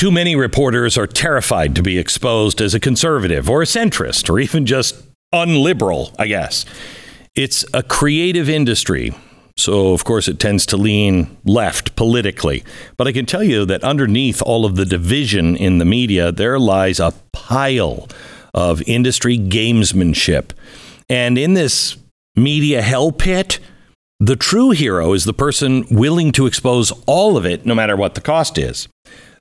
Too many reporters are terrified to be exposed as a conservative or a centrist or even just unliberal, I guess. It's a creative industry. So, of course, it tends to lean left politically. But I can tell you that underneath all of the division in the media, there lies a pile of industry gamesmanship. And in this media hell pit, the true hero is the person willing to expose all of it, no matter what the cost is.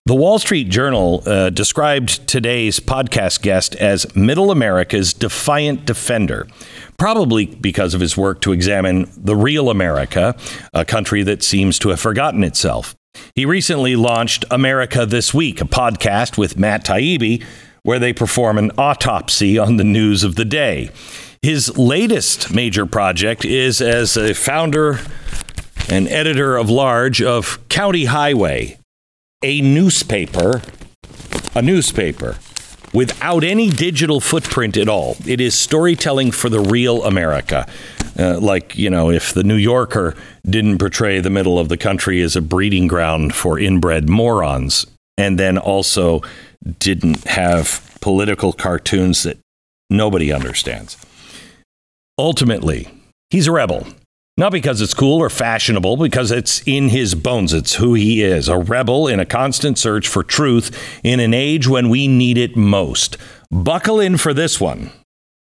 The Wall Street Journal uh, described today's podcast guest as Middle America's defiant defender, probably because of his work to examine the real America, a country that seems to have forgotten itself. He recently launched America This Week, a podcast with Matt Taibbi, where they perform an autopsy on the news of the day. His latest major project is as a founder and editor of large of County Highway, a newspaper, a newspaper without any digital footprint at all. It is storytelling for the real America. Uh, like, you know, if the New Yorker didn't portray the middle of the country as a breeding ground for inbred morons, and then also didn't have political cartoons that nobody understands. Ultimately, he's a rebel. Not because it's cool or fashionable, because it's in his bones. It's who he is a rebel in a constant search for truth in an age when we need it most. Buckle in for this one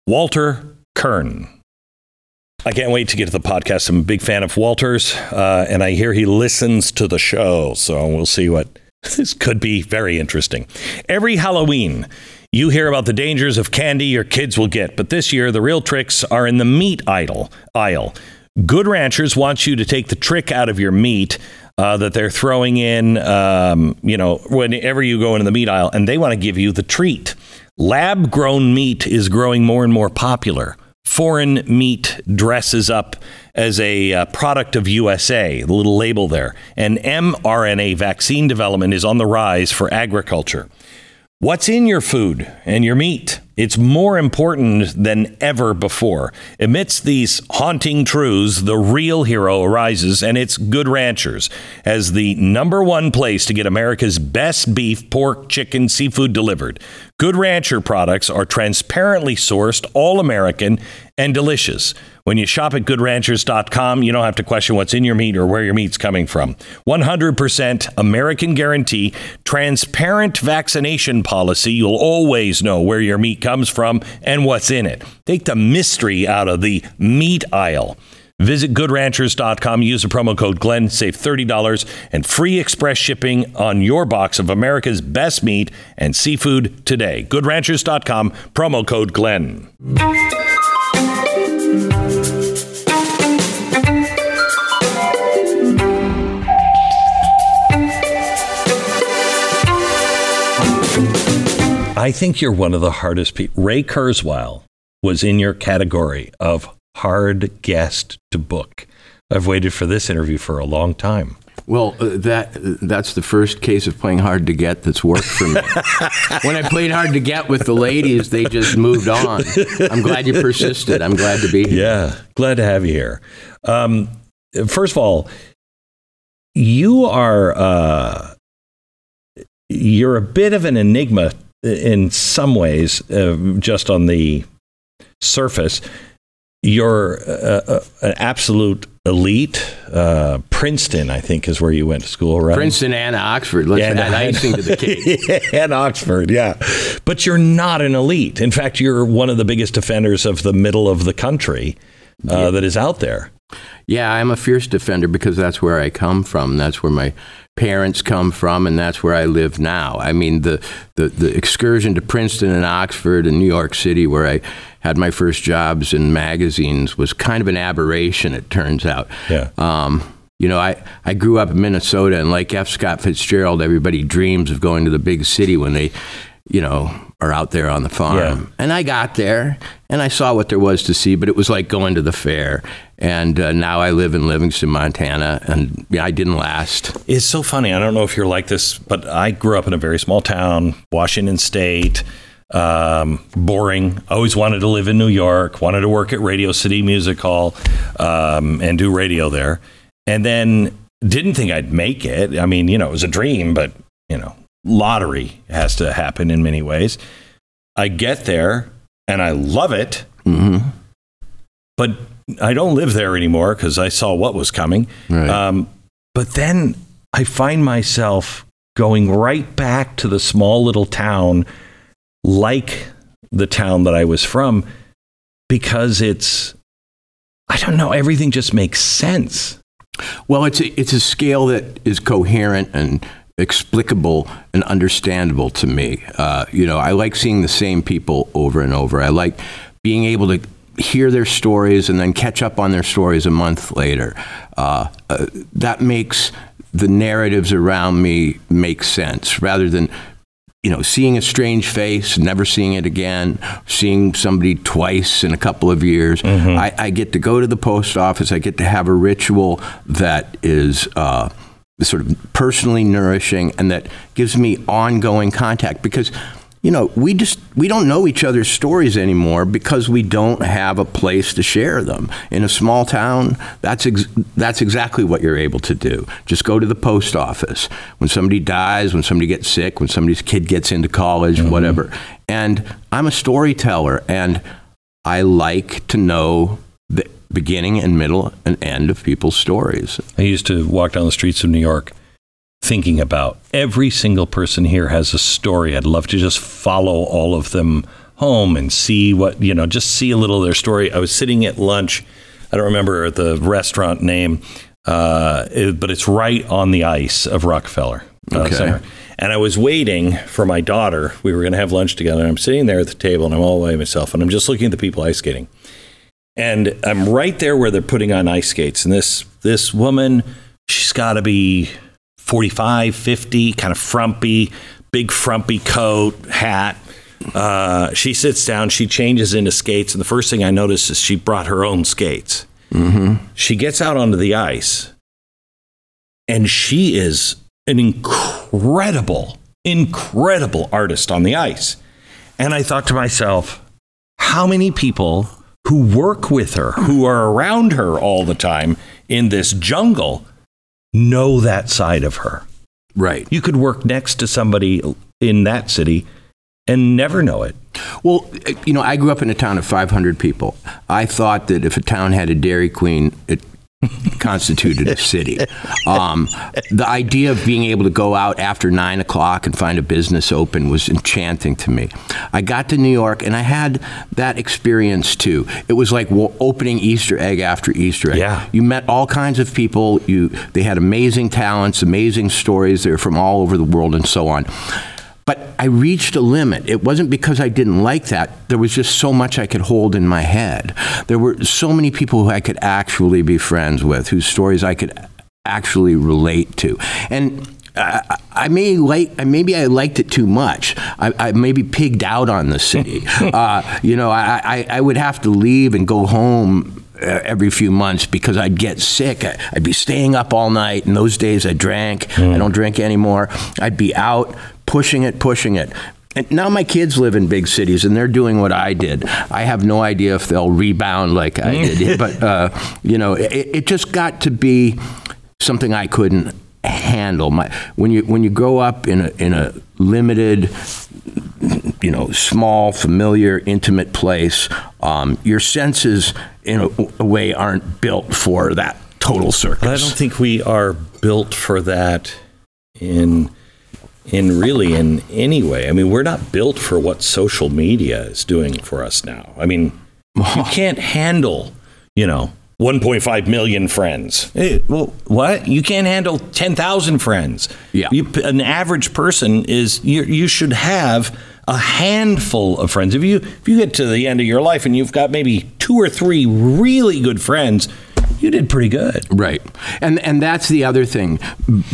Walter Kirn. I can't wait to get to the podcast. I'm a big fan of Walter's, uh, and I hear he listens to the show. So we'll see what this could be very interesting. Every Halloween, you hear about the dangers of candy your kids will get, but this year the real tricks are in the meat idol, aisle. Good ranchers want you to take the trick out of your meat uh, that they're throwing in, um, you know, whenever you go into the meat aisle, and they want to give you the treat. Lab grown meat is growing more and more popular. Foreign meat dresses up as a uh, product of USA, the little label there. And mRNA vaccine development is on the rise for agriculture. What's in your food and your meat? It's more important than ever before. Amidst these haunting truths, the real hero arises, and it's Good Ranchers as the number one place to get America's best beef, pork, chicken, seafood delivered. Good Rancher products are transparently sourced, all American, and delicious. When you shop at goodranchers.com, you don't have to question what's in your meat or where your meat's coming from. 100% American guarantee, transparent vaccination policy. You'll always know where your meat comes from and what's in it. Take the mystery out of the meat aisle. Visit goodranchers.com, use the promo code Glenn, save $30 and free express shipping on your box of America's best meat and seafood today. Goodranchers.com, promo code Glenn. I think you're one of the hardest people. Ray Kurzweil was in your category of hard guest to book. I've waited for this interview for a long time. Well, uh, that that's the first case of playing hard to get that's worked for me. when I played hard to get with the ladies, they just moved on. I'm glad you persisted. I'm glad to be here. Yeah, glad to have you here. Um, first of all, you are uh, you're a bit of an enigma in some ways, uh, just on the surface. You're uh, uh, an absolute elite. Uh, Princeton, I think, is where you went to school, right? Princeton and Oxford. Let's And- add icing to the cake. and Oxford, yeah. But you're not an elite. In fact, you're one of the biggest defenders of the middle of the country uh, that is out there. Yeah, I'm a fierce defender because that's where I come from. That's where my parents come from, and that's where I live now. I mean, the, the, the excursion to Princeton and Oxford and New York City, where I had my first jobs in magazines, was kind of an aberration, it turns out. Yeah. Um, you know, I, I grew up in Minnesota, and like F. Scott Fitzgerald, everybody dreams of going to the big city when they, you know, are out there on the farm. Yeah. And I got there, and I saw what there was to see, but it was like going to the fair. And uh, now I live in Livingston, Montana, and I didn't last. It's so funny. I don't know if you're like this, but I grew up in a very small town, Washington State. Um, boring. Always wanted to live in New York. Wanted to work at Radio City Music Hall um, and do radio there. And then didn't think I'd make it. I mean, you know, it was a dream, but you know, lottery has to happen in many ways. I get there and I love it, Mm-hmm. but I don't live there anymore because I saw what was coming. Right. Um, but then I find myself going right back to the small little town, like the town that I was from, because it's, I don't know, everything just makes sense. Well, it's a, it's a scale that is coherent and explicable and understandable to me. Uh, you know, I like seeing the same people over and over. I like being able to hear their stories and then catch up on their stories a month later. Uh, uh, that makes the narratives around me make sense rather than you know, seeing a strange face, never seeing it again, seeing somebody twice in a couple of years. I, I get to go to the post office. I get to have a ritual that is uh, sort of personally nourishing and that gives me ongoing contact because. You know, we just we don't know each other's stories anymore because we don't have a place to share them. In a small town, that's ex- that's exactly what you're able to do. Just go to the post office when somebody dies, when somebody gets sick, when somebody's kid gets into college, mm-hmm. whatever. And I'm a storyteller, and I like to know the beginning and middle and end of people's stories. I used to walk down the streets of New York thinking about every single person here has a story. I'd love to just follow all of them home and see what, you know, just see a little of their story. I was sitting at lunch. I don't remember the restaurant name, uh, it- but it's right on the ice of Rockefeller. uh, Okay. Center. And I was waiting for my daughter. We were going to have lunch together. And I'm sitting there at the table and I'm all by myself and I'm just looking at the people ice skating. And I'm right there where they're putting on ice skates. And this this woman, she's got to be 45, 50, kind of frumpy, big frumpy coat, hat. Uh, she sits down, she changes into skates, and the first thing I notice is she brought her own skates. She gets out onto the ice, and she is an incredible, incredible artist on the ice. And I thought to myself, how many people who work with her, who are around her all the time in this jungle, know that side of her? Right. You could work next to somebody in that city and never know it. Well, eh, you know, I grew up in a town of 500 people. I thought that if a town had a Dairy Queen, it constituted a city. Um, the idea of being able to go out after nine o'clock and find a business open was enchanting to me. I got to New York and I had that experience too. It was like opening Easter egg after Easter egg. Yeah. You met all kinds of people. You they had amazing talents, amazing stories. They were from all over the world and so on. But I reached a limit. It wasn't because I didn't like that. There was just so much I could hold in my head. There were so many people who I could actually be friends with, whose stories I could actually relate to. And I, I may like, maybe I liked it too much. I, I maybe pigged out on the city. uh, you know, I, I, I would have to leave and go home uh, every few months because I'd get sick. I'd be staying up all night. In those days, I drank. I don't drink anymore. I'd be out pushing it, pushing it. And now my kids live in big cities and they're doing what I did. I have no idea if they'll rebound like I did, but uh, you know, it, it just got to be something I couldn't handle. My when you when you grow up in a in a limited you know, small, familiar, intimate place, um, your senses, in a, a way, aren't built for that total circus. I don't think we are built for that in in really in any way. I mean, we're not built for what social media is doing for us now. I mean, you can't handle, you know, 1.5 million friends. Eh, well, what? You can't handle 10,000 friends. Yeah. You, an average person is you, you should have a handful of friends. If you if you get to the end of your life and you've got maybe two or three really good friends, you did pretty good. Right. And and that's the other thing.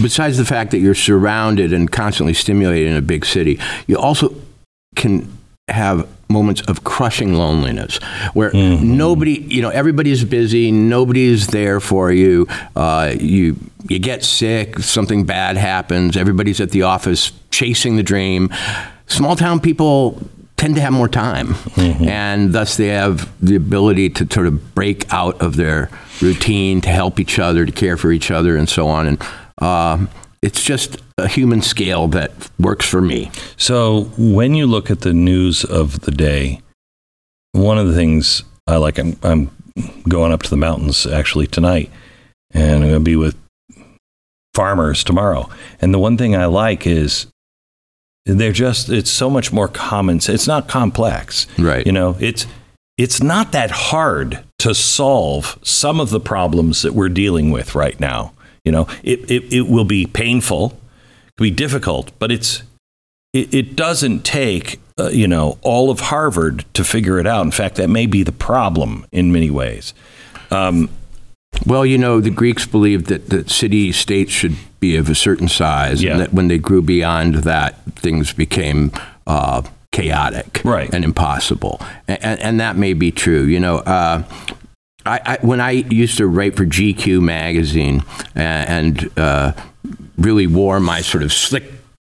Besides the fact that you're surrounded and constantly stimulated in a big city, you also can have moments of crushing loneliness where nobody, you know, everybody's busy, nobody's there for you. Uh, you you get sick, something bad happens, everybody's at the office chasing the dream. Small town people tend to have more time and thus they have the ability to sort of break out of their routine to help each other to care for each other and so on and um, it's just a human scale that works for me. So when you look at the news of the day, one of the things I like, I'm, I'm going up to the mountains actually tonight, and I'm going to be with farmers tomorrow. And the one thing I like is they're just, it's so much more common. It's not complex. Right. You know, it's, it's not that hard to solve some of the problems that we're dealing with right now. You know, it, it, it will be painful, it be difficult, but it's, it, it doesn't take, uh, you know, all of Harvard to figure it out. In fact, that may be the problem in many ways. Um, Well, you know, the Greeks believed that, that city states should be of a certain size, Yeah. and that when they grew beyond that, things became uh, chaotic Right. and impossible. And, and, and that may be true. You know, uh, I, I, when I used to write for GQ magazine and, and uh, really wore my sort of slick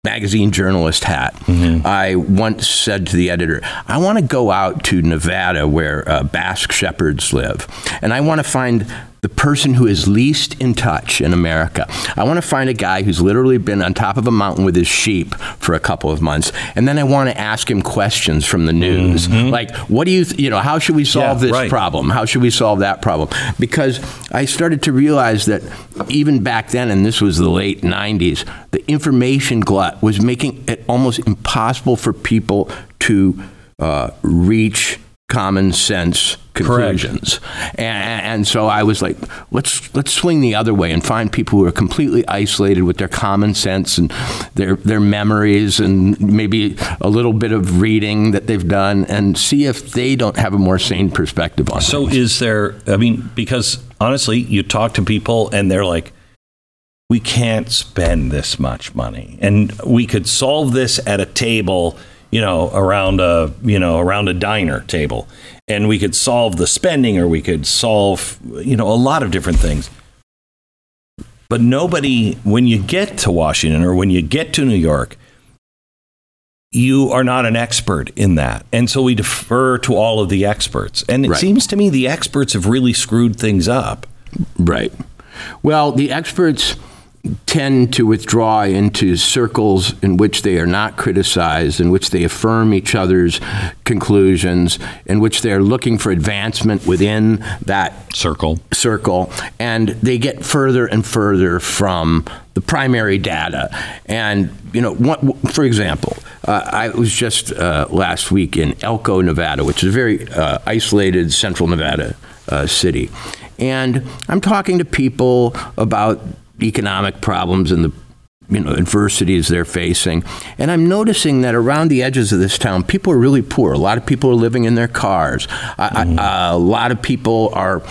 magazine journalist hat, I once said to the editor, I want to go out to Nevada where uh, Basque shepherds live, and I want to find the person who is least in touch in America. I want to find a guy who's literally been on top of a mountain with his sheep for a couple of months, and then I want to ask him questions from the news, like, "What do you, th- you know, how should we solve Yeah, this right. problem? How should we solve that problem?" Because I started to realize that even back then, and this was the late '90s, the information glut was making it almost impossible for people to uh, reach common sense conclusions. And, and so I was like, let's let's swing the other way and find people who are completely isolated with their common sense and their their memories and maybe a little bit of reading that they've done and see if they don't have a more sane perspective on it. So things. is there I mean because honestly you talk to people and they're like we can't spend this much money and we could solve this at a table you know around a you know around a diner table and we could solve the spending or we could solve you know a lot of different things but nobody when you get to Washington or when you get to New York you are not an expert in that. And so we defer to all of the experts. And it Right. seems to me the experts have really screwed things up. Right. Well, the experts tend to withdraw into circles in which they are not criticized, in which they affirm each other's conclusions, in which they're looking for advancement within that Circle. circle, and they get further and further from the primary data. And, you know, what, for example, uh, I was just uh, last week in Elko, Nevada, which is a very uh, isolated central Nevada uh, city. And I'm talking to people about economic problems and the you know adversities they're facing. And i'm noticing that around the edges of this town people are really poor. A lot of people are living in their cars. I, I, mm. uh, a lot of people are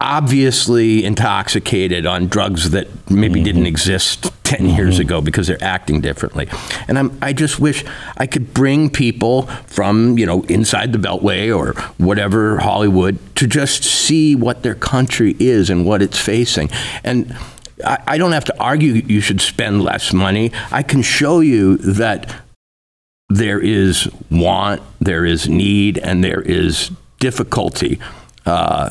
obviously intoxicated on drugs that maybe mm-hmm. didn't exist 10 mm-hmm. years ago because they're acting differently. And I'm, i just wish i could bring people from you know inside the beltway or whatever hollywood to just see what their country is and what it's facing. And I, I don't have to argue you should spend less money. I can show you that there is want, there is need, and there is difficulty. Uh,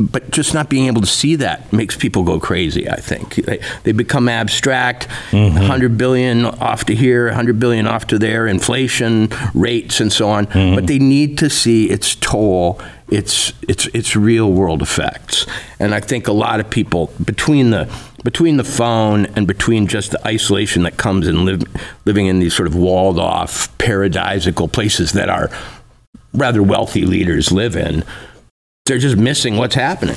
but just not being able to see that makes people go crazy, I think. They, they become abstract, 100 billion off to here, 100 billion off to there, inflation rates and so on. But they need to see its toll, its, its, its real world effects. And I think a lot of people, between the, between the phone and between just the isolation that comes in live, living in these sort of walled off, paradisical places that our rather wealthy leaders live in, they're just missing what's happening.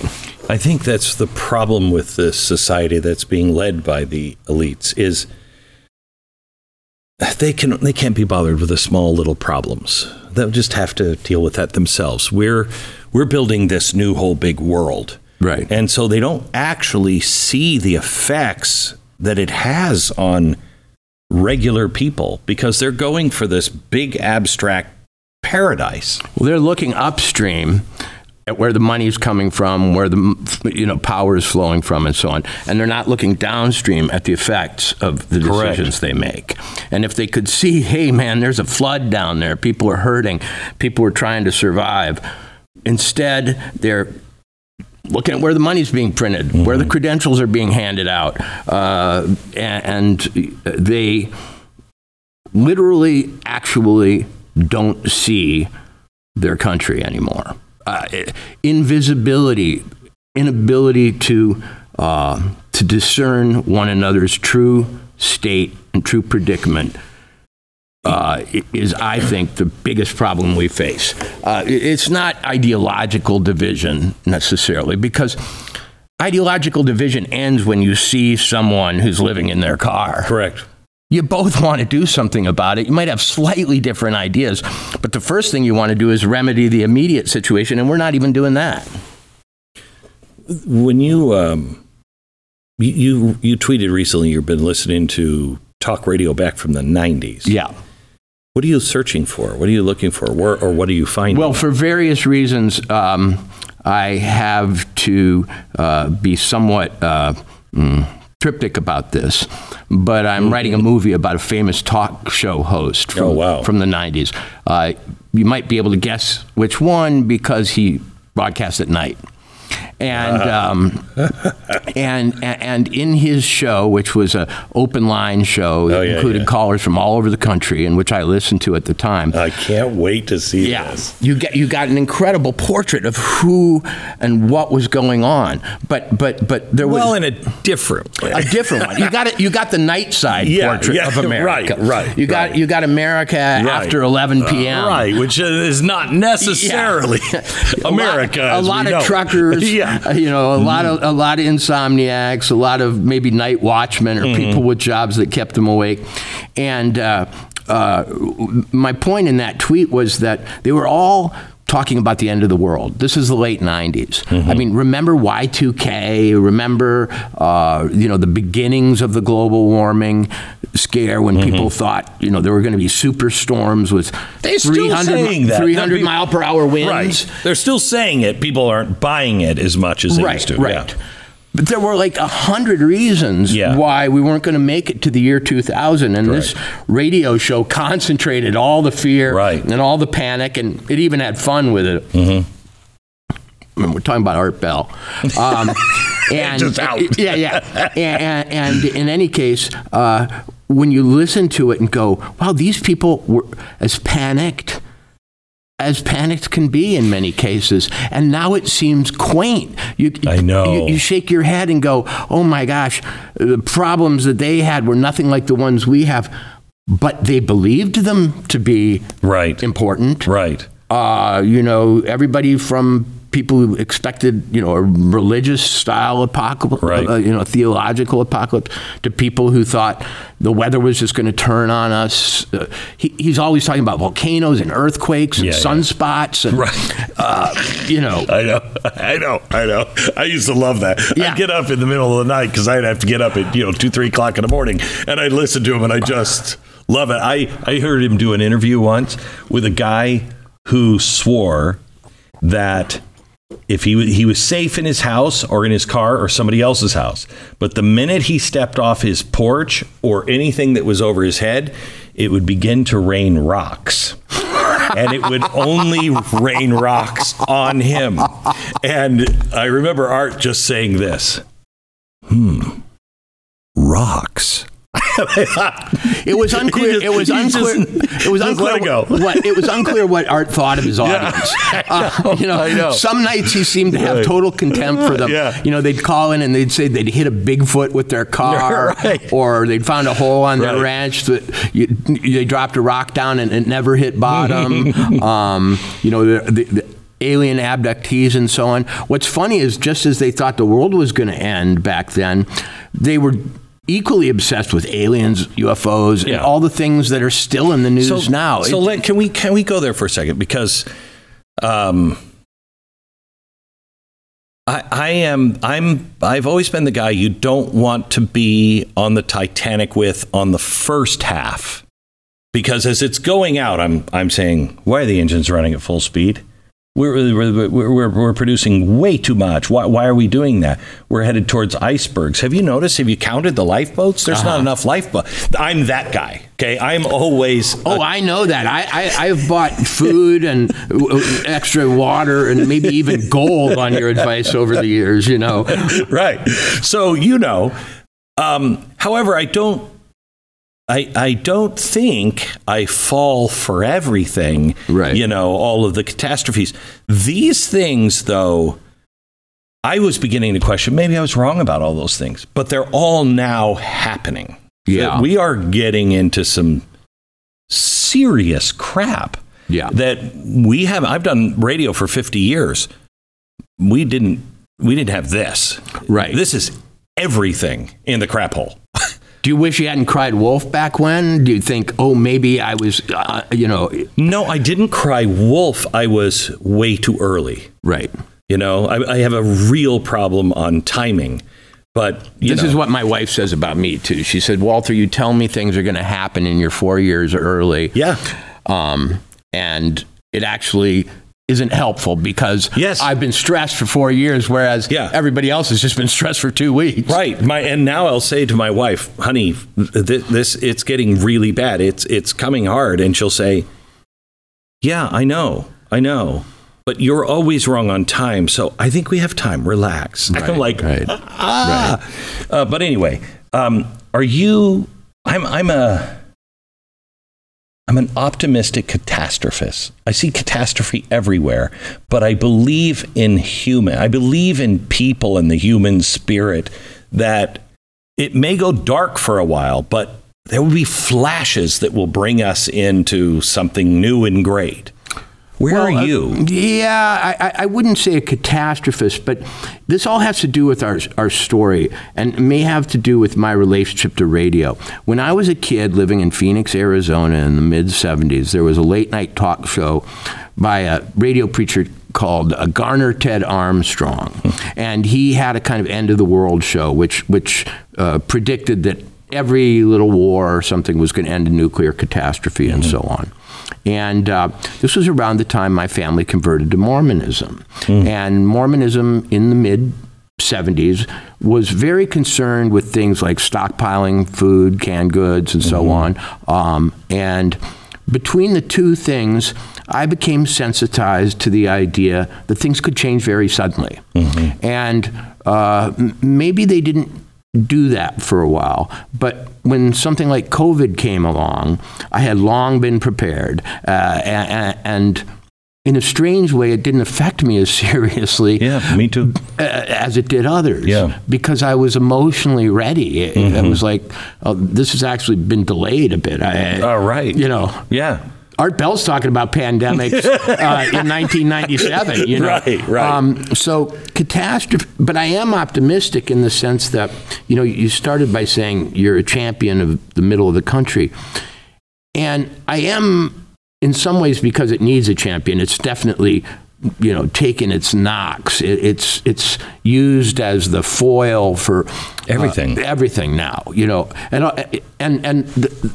I think that's the problem with this society that's being led by the elites is they can they can't be bothered with the small little problems. They'll just have to deal with that themselves. We're we're building this new whole big world. Right. And so they don't actually see the effects that it has on regular people because they're going for this big abstract paradise. Well, they're looking upstream at where the money is coming from, where the you know power is flowing from, and so on. And they're not looking downstream at the effects of the Correct. decisions they make. And if they could see, hey man, there's a flood down there, people are hurting, people are trying to survive. Instead, they're looking at where the money's being printed, mm-hmm. where the credentials are being handed out, uh, and, and they literally, actually don't see their country anymore. Uh, invisibility, inability to uh, to discern one another's true state and true predicament uh, is, I think, the biggest problem we face. Uh, it's not ideological division necessarily, because ideological division ends when you see someone who's living in their car. Correct. You both want to do something about it. You might have slightly different ideas, but the first thing you want to do is remedy the immediate situation, and we're not even doing that. When you um, you you tweeted recently, you've been listening to talk radio back from the '90s. Yeah. What are you searching for? What are you looking for? Where, or what are you finding? Well, for various reasons, um, I have to uh, be somewhat uh, mm, triptych about this, but I'm mm-hmm. writing a movie about a famous talk show host from, oh, wow. from the 90s. Uh, you might be able to guess which one because he broadcasts at night and um, and and in his show, which was a open line show that oh, yeah, included yeah. callers from all over the country, and which I listened to at the time. I can't wait to see yeah, this. You get you got an incredible portrait of who and what was going on, but but but there was well in a different way. a different one. You got it. You got the night side yeah, portrait of America. Right, right. You got right. you got America right. after 11 p.m. Uh, right, which is not necessarily America. A lot, a lot of truckers. yeah you know, a lot of a lot of insomniacs, a lot of maybe night watchmen or mm-hmm. people with jobs that kept them awake, and. Uh, uh, my point in that tweet was that they were all talking about the end of the world. This is the late 90s. Mm-hmm. I mean, remember Y2K, remember uh, you know the beginnings of the global warming scare when mm-hmm. people thought, you know, there were going to be superstorms with they 300, 300 mile per hour winds. Right. They're still saying it. People aren't buying it as much as they right, used to. Right. Yeah. But there were like a hundred reasons yeah. why we weren't going to make it to the year 2000, and this radio show concentrated all the fear right. and all the panic, and it even had fun with it. Mm-hmm. I mean, we're talking about Art Bell. Um, and yeah, yeah, and, and, in any case, uh, when you listen to it and go, "Wow, these people were as panicked." As panicked can be in many cases. And now it seems quaint. You, I know. You, you, shake your head and go, oh my gosh, the problems that they had were nothing like the ones we have. But they believed them to be right. important. Right. Uh, you know, everybody from people who expected, you know, a religious style apocalypse, right. uh, you know, theological apocalypse, to people who thought the weather was just going to turn on us. Uh, he, he's always talking about volcanoes and earthquakes and yeah, sunspots, yeah. and right. uh, you know. I know, I know, I know. I used to love that. Yeah. I'd get up in the middle of the night because I'd have to get up at you know two, three o'clock in the morning, and I'd listen to him, and I just love it. I I heard him do an interview once with a guy who swore that if he he was safe in his house or in his car or somebody else's house. But the minute he stepped off his porch or anything that was over his head, it would begin to rain rocks. and it would only rain rocks on him. And I remember Art just saying this. Hmm. Rocks it was unclear. Just, it was unclear. Just, it was unclear. It what it was unclear what Art thought of his audience. Yeah, uh, you know, know, some nights he seemed to have total contempt for them. Yeah. You know, they'd call in and they'd say they'd hit a Bigfoot with their car, right. or they'd found a hole on their ranch that you, they dropped a rock down and it never hit bottom. um, you know, the, the, the alien abductees and so on. What's funny is just as they thought the world was going to end back then, they were equally obsessed with aliens, UFOs, and all the things that are still in the news so, now. So let, can we can we go there for a second because um, I, I am I'm I've always been the guy you don't want to be on the Titanic with on the first half because as it's going out, I'm I'm saying why are the engines running at full speed? We're, we're, we're, we're, producing way too much. Why, why are we doing that? We're headed towards icebergs. Have you noticed? Have you counted the lifeboats? There's uh-huh. not enough lifeboats. I'm that guy. Okay, I'm always. Oh, I know that. I, I I've bought food and extra water and maybe even gold on your advice over the years. You know, right? So you know. Um, however, I don't I, I don't think I fall for everything. Right. You know, all of the catastrophes. These things, though, I was beginning to question maybe I was wrong about all those things, but they're all now happening. Yeah. We are getting into some serious crap. Yeah. That we have I've done radio for 50 years. We didn't we didn't have this. Right. This is everything in the crap hole. Do you wish you hadn't cried wolf back when? Do you think, oh, maybe I was, uh, you know? No, I didn't cry wolf. I was way too early. Right. You know, I, I have a real problem on timing. But this know. is what my wife says about me too. She said, "Walter, you tell me things are going to happen, and you're four years early." Yeah. Um, and it actually isn't helpful because yes. I've been stressed for four years, whereas yeah. everybody else has just been stressed for two weeks. Right. My and now I'll say to my wife, "Honey, this, this it's getting really bad. It's it's coming hard," and she'll say, "Yeah, I know, I know." But you're always wrong on time, so I think we have time. Relax. Right, I'm like, right, ah. Right. Uh, but anyway, um, are you? I'm. I'm a. I'm an optimistic catastrophist. I see catastrophe everywhere, but I believe in human. I believe in people and the human spirit that it may go dark for a while, but there will be flashes that will bring us into something new and great. Where well, are uh, you? Uh, yeah, I, I wouldn't say a catastrophist, but this all has to do with our, our story and may have to do with my relationship to radio. When I was a kid living in Phoenix, Arizona in the mid 70s, there was a late night talk show by a radio preacher called uh, Garner Ted Armstrong. Hmm. And he had a kind of end of the world show, which, which uh, predicted that every little war or something was going to end in nuclear catastrophe and mm-hmm. so on. And uh, this was around the time my family converted to Mormonism. Mm. And Mormonism in the mid 70s was very concerned with things like stockpiling food, canned goods, and so mm-hmm. on. Um, and between the two things, I became sensitized to the idea that things could change very suddenly. Mm-hmm. And uh, maybe they didn't do that for a while. But when something like COVID came along, I had long been prepared. Uh, and, and, in a strange way, it didn't affect me as seriously. Yeah, me too. As it did others. Yeah. Because I was emotionally ready. It, mm-hmm. it was like, oh, this has actually been delayed a bit. I, All right. You know. Yeah. Art Bell's talking about pandemics uh, in 1997. You know, right, right. Um, so catastrophe, but I am optimistic in the sense that you know you started by saying you're a champion of the middle of the country, and I am in some ways because it needs a champion. It's definitely you know taken its knocks. It, it's it's used as the foil for everything. Uh, everything now. You know, and uh, and and. The,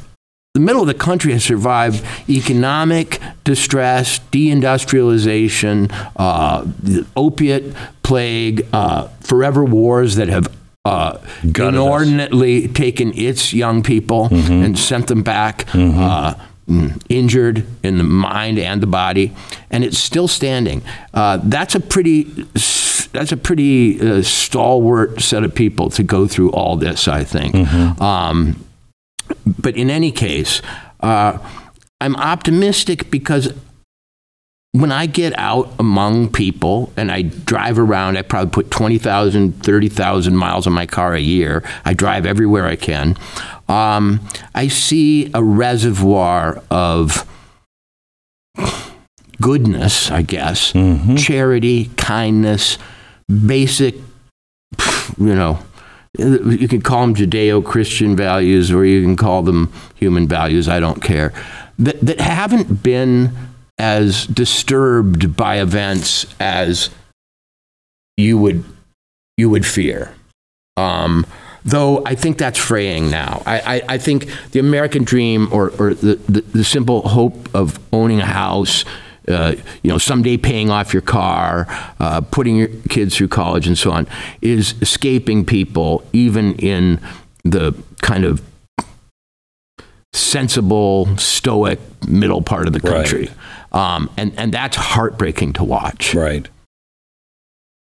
the middle of the country has survived economic distress, deindustrialization, uh, the opiate plague, uh, forever wars that have uh, inordinately us. taken its young people mm-hmm. and sent them back. Mm-hmm. Uh, injured in the mind and the body, and it's still standing. Uh, that's a pretty that's a pretty uh, stalwart set of people to go through all this. I think. Mm-hmm. Um, but in any case, uh, I'm optimistic because when I get out among people and I drive around, I probably put 20,000, 30,000 miles on my car a year. I drive everywhere I can. Um, I see a reservoir of goodness, I guess, mm-hmm. charity, kindness, basic, you know, you can call them Judeo-Christian values or you can call them human values, I don't care, that, that haven't been as disturbed by events as you would, you would fear. Um, though I think that's fraying now. I, I, I think the American dream or, or the, the, the, simple hope of owning a house uh, you know, someday paying off your car, uh, putting your kids through college, and so on, is escaping people, even in the kind of sensible, stoic middle part of the country. Um, and, and that's heartbreaking to watch. Right.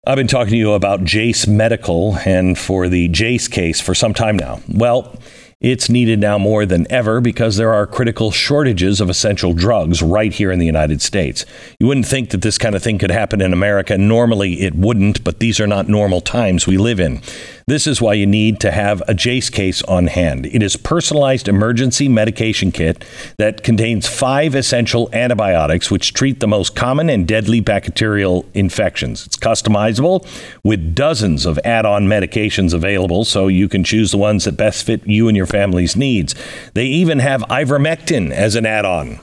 I've been talking to you about Jase Medical and for the Jase case for some time now. Well, it's needed now more than ever because there are critical shortages of essential drugs right here in the United States. You wouldn't think that this kind of thing could happen in America. Normally, it wouldn't, but these are not normal times we live in. This is why you need to have a Jase case on hand. It is personalized emergency medication kit that contains five essential antibiotics which treat the most common and deadly bacterial infections. It's customizable with dozens of add-on medications available so you can choose the ones that best fit you and your family's needs. They even have ivermectin as an add-on.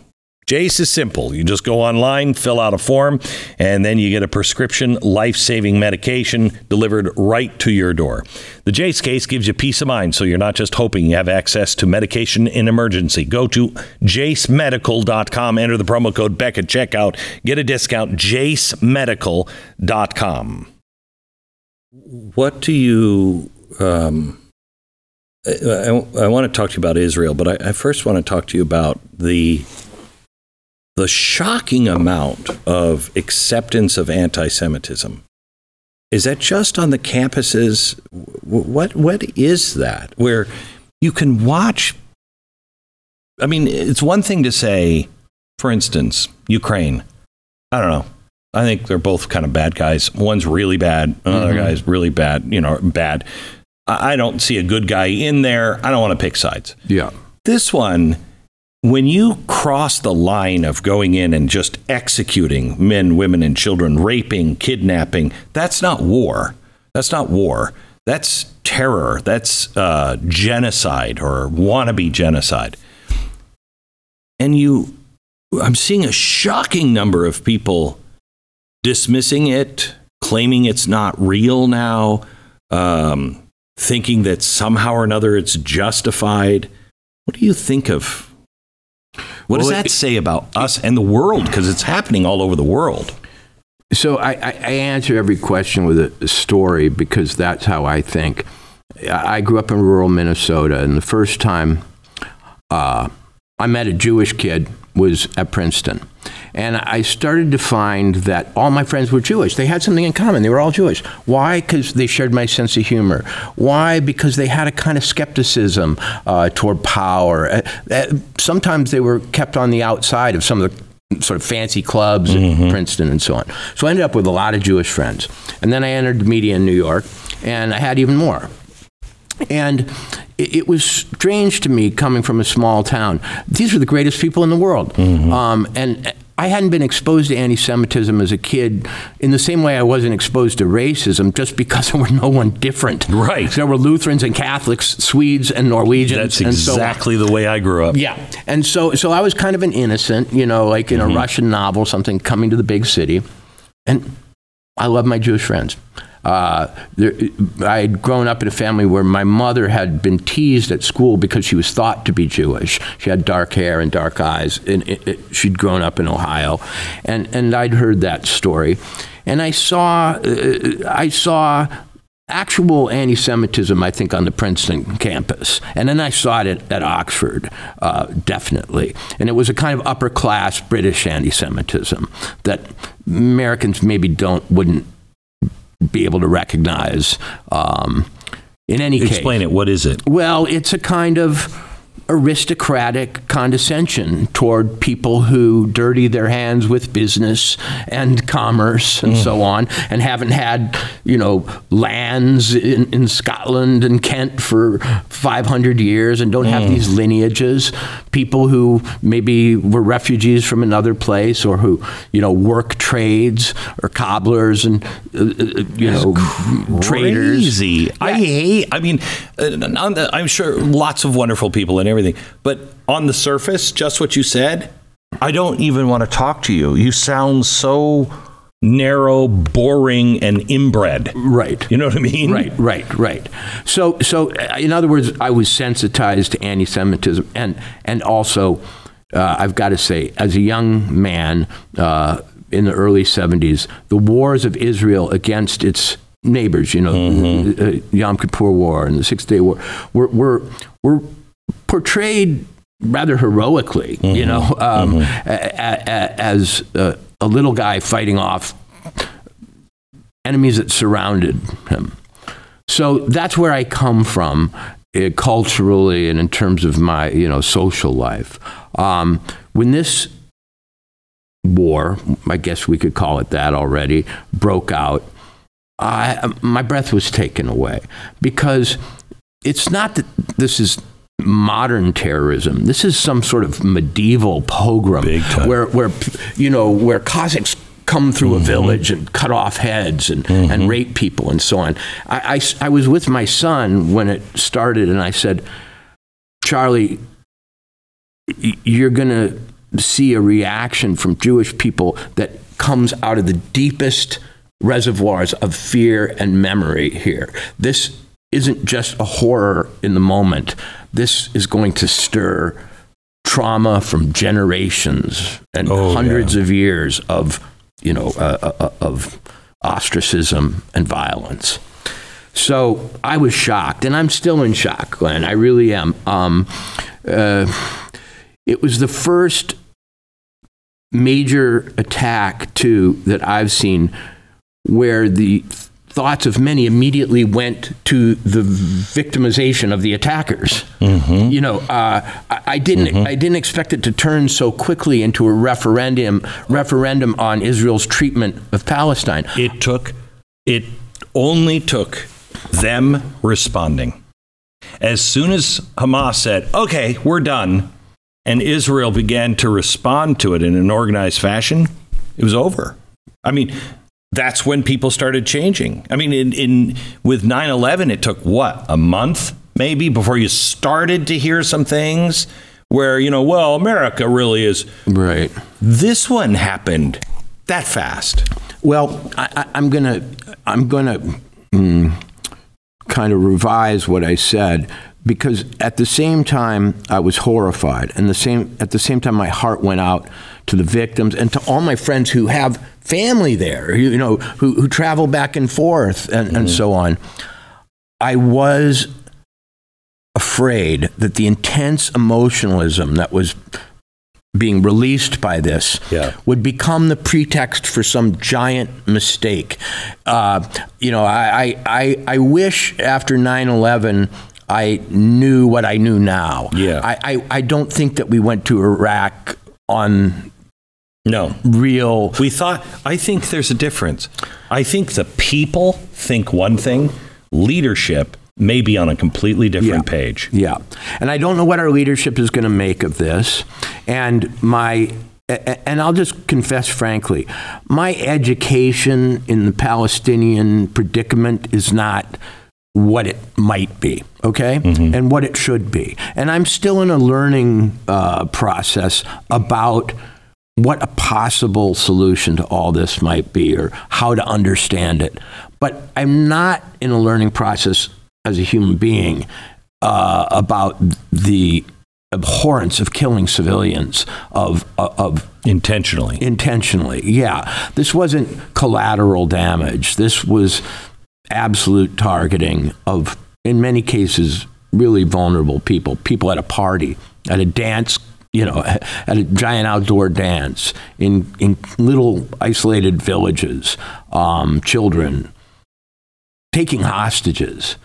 Jase is simple. You just go online, fill out a form, and then you get a prescription life saving medication delivered right to your door. The Jase case gives you peace of mind, so you're not just hoping you have access to medication in emergency. Go to jasemedical.com, enter the promo code Beck at checkout, get a discount, jasemedical.com. What do you. Um, I, I, I want to talk to you about Israel, but I, I first want to talk to you about the the shocking amount of acceptance of anti-Semitism. Is that just on the campuses? What what is that? Where you can watch. I mean, it's one thing to say, for instance, Ukraine. I don't know. I think they're both kind of bad guys. One's really bad. Another mm-hmm. guy's really bad. You know, bad. I don't see a good guy in there. I don't want to pick sides. Yeah. This one when you cross the line of going in and just executing men, women, and children, raping, kidnapping, that's not war. That's not war. That's terror. That's uh, genocide or wannabe genocide. And you, I'm seeing a shocking number of people dismissing it, claiming it's not real now, um, thinking that somehow or another it's justified. What do you think of what well, does that it, say about us and the world? Because it's happening all over the world. So I, I, answer every question with a story because that's how I think. I grew up in rural Minnesota, and the first time uh, I met a Jewish kid was at Princeton. And I started to find that all my friends were Jewish. They had something in common. They were all Jewish. Why? Because they shared my sense of humor. Why? Because they had a kind of skepticism uh, toward power. Uh, uh, sometimes they were kept on the outside of some of the sort of fancy clubs mm-hmm. Princeton and so on. So I ended up with a lot of Jewish friends. And then I entered the media in New York, and I had even more. And it, was strange to me coming from a small town. These were the greatest people in the world. Mm-hmm. Um, and I hadn't been exposed to anti Semitism as a kid in the same way I wasn't exposed to racism just because there were no one different. Right. There were Lutherans and Catholics, Swedes and Norwegians. That's exactly so the way I grew up. Yeah. And so, so I was kind of an innocent, you know, like in mm-hmm. a Russian novel, something coming to the big city. And I love my Jewish friends. Uh, there, I had grown up in a family where my mother had been teased at school because she was thought to be Jewish. She had dark hair and dark eyes, and it, it, she'd grown up in Ohio, and and I'd heard that story, and I saw uh, I saw actual anti-Semitism, I think, on the Princeton campus, and then I saw it at, at Oxford, uh, definitely, and it was a kind of upper-class British anti-Semitism that Americans maybe don't wouldn't be able to recognize. Um, in any Explain case, explain it. What is it? Well, it's a kind of aristocratic condescension toward people who dirty their hands with business and commerce and mm. so on and haven't had you know lands in, in Scotland and Kent for 500 years and don't mm. have these lineages people who maybe were refugees from another place or who you know work trades or cobblers and uh, uh you know traders yeah. I hate I mean uh, I'm sure lots of wonderful people and everything. But on the surface, just what you said, I don't even want to talk to you. You sound so narrow, boring, and inbred. Right. You know what I mean? Right, right, right. So, so uh, in other words, I was sensitized to anti-Semitism, and and also uh, I've got to say, as a young man uh, in the early 70s, the wars of Israel against its neighbors, you know, Mm-hmm. the, uh, Yom Kippur War and the Six Day War, were, were, were portrayed rather heroically, Mm-hmm. you know, um, a- a- a- as uh, a little guy fighting off enemies that surrounded him. So that's where I come from uh, culturally and in terms of my, you know, social life. Um, when this war, I guess we could call it that already, broke out, I, my breath was taken away because it's not that this is modern terrorism. This is some sort of medieval pogrom where, where you know, where Cossacks come through Mm-hmm. a village and cut off heads and, and rape people and so on. I I was with my son when it started, and I said, Charlie, you're going to see a reaction from Jewish people that comes out of the deepest reservoirs of fear and memory here. This isn't just a horror in the moment. This is going to stir trauma from generations and Oh, hundreds of years of, you know, uh, uh, uh, of ostracism and violence. So I was shocked, and I'm still in shock, Glenn. I really am. Um, uh, it was the first major attack, too, that I've seen where the thoughts of many immediately went to the victimization of the attackers. You know, uh, I, I didn't. I didn't expect it to turn so quickly into a referendum referendum on Israel's treatment of Palestine. It took, it only took them responding. As soon as Hamas said, okay, we're done, and Israel began to respond to it in an organized fashion, it was over. I mean, that's when people started changing. I mean, in, in with 9/11, it took what a month maybe before you started to hear some things where you know, well, America really is. Right. This one happened that fast. Well, I, I, I'm gonna I'm gonna mm, kind of revise what I said because at the same time I was horrified, and the same at the same time my heart went out to the victims and to all my friends who have family there, you, you know, who, who travel back and forth and, and so on. I was afraid that the intense emotionalism that was being released by this Yeah. would become the pretext for some giant mistake. Uh, you know, I, I, I, I wish after 9 11 I knew what I knew now. Yeah. I, I, I don't think that we went to Iraq on No, real. We thought, I think there's a difference. I think the people think one thing, leadership may be on a completely different Yeah. page. Yeah. And I don't know what our leadership is going to make of this. And my and I'll just confess frankly, my education in the Palestinian predicament is not what it might be, okay? And what it should be. And I'm still in a learning uh, process about what a possible solution to all this might be or how to understand it. But I'm not in a learning process as a human being uh, about the abhorrence of killing civilians, of, of Intentionally. intentionally. Yeah, this wasn't collateral damage. This was absolute targeting of, in many cases, really vulnerable people. People at a party, at a dance, you know, at a giant outdoor dance in in little isolated villages, um, children taking hostages.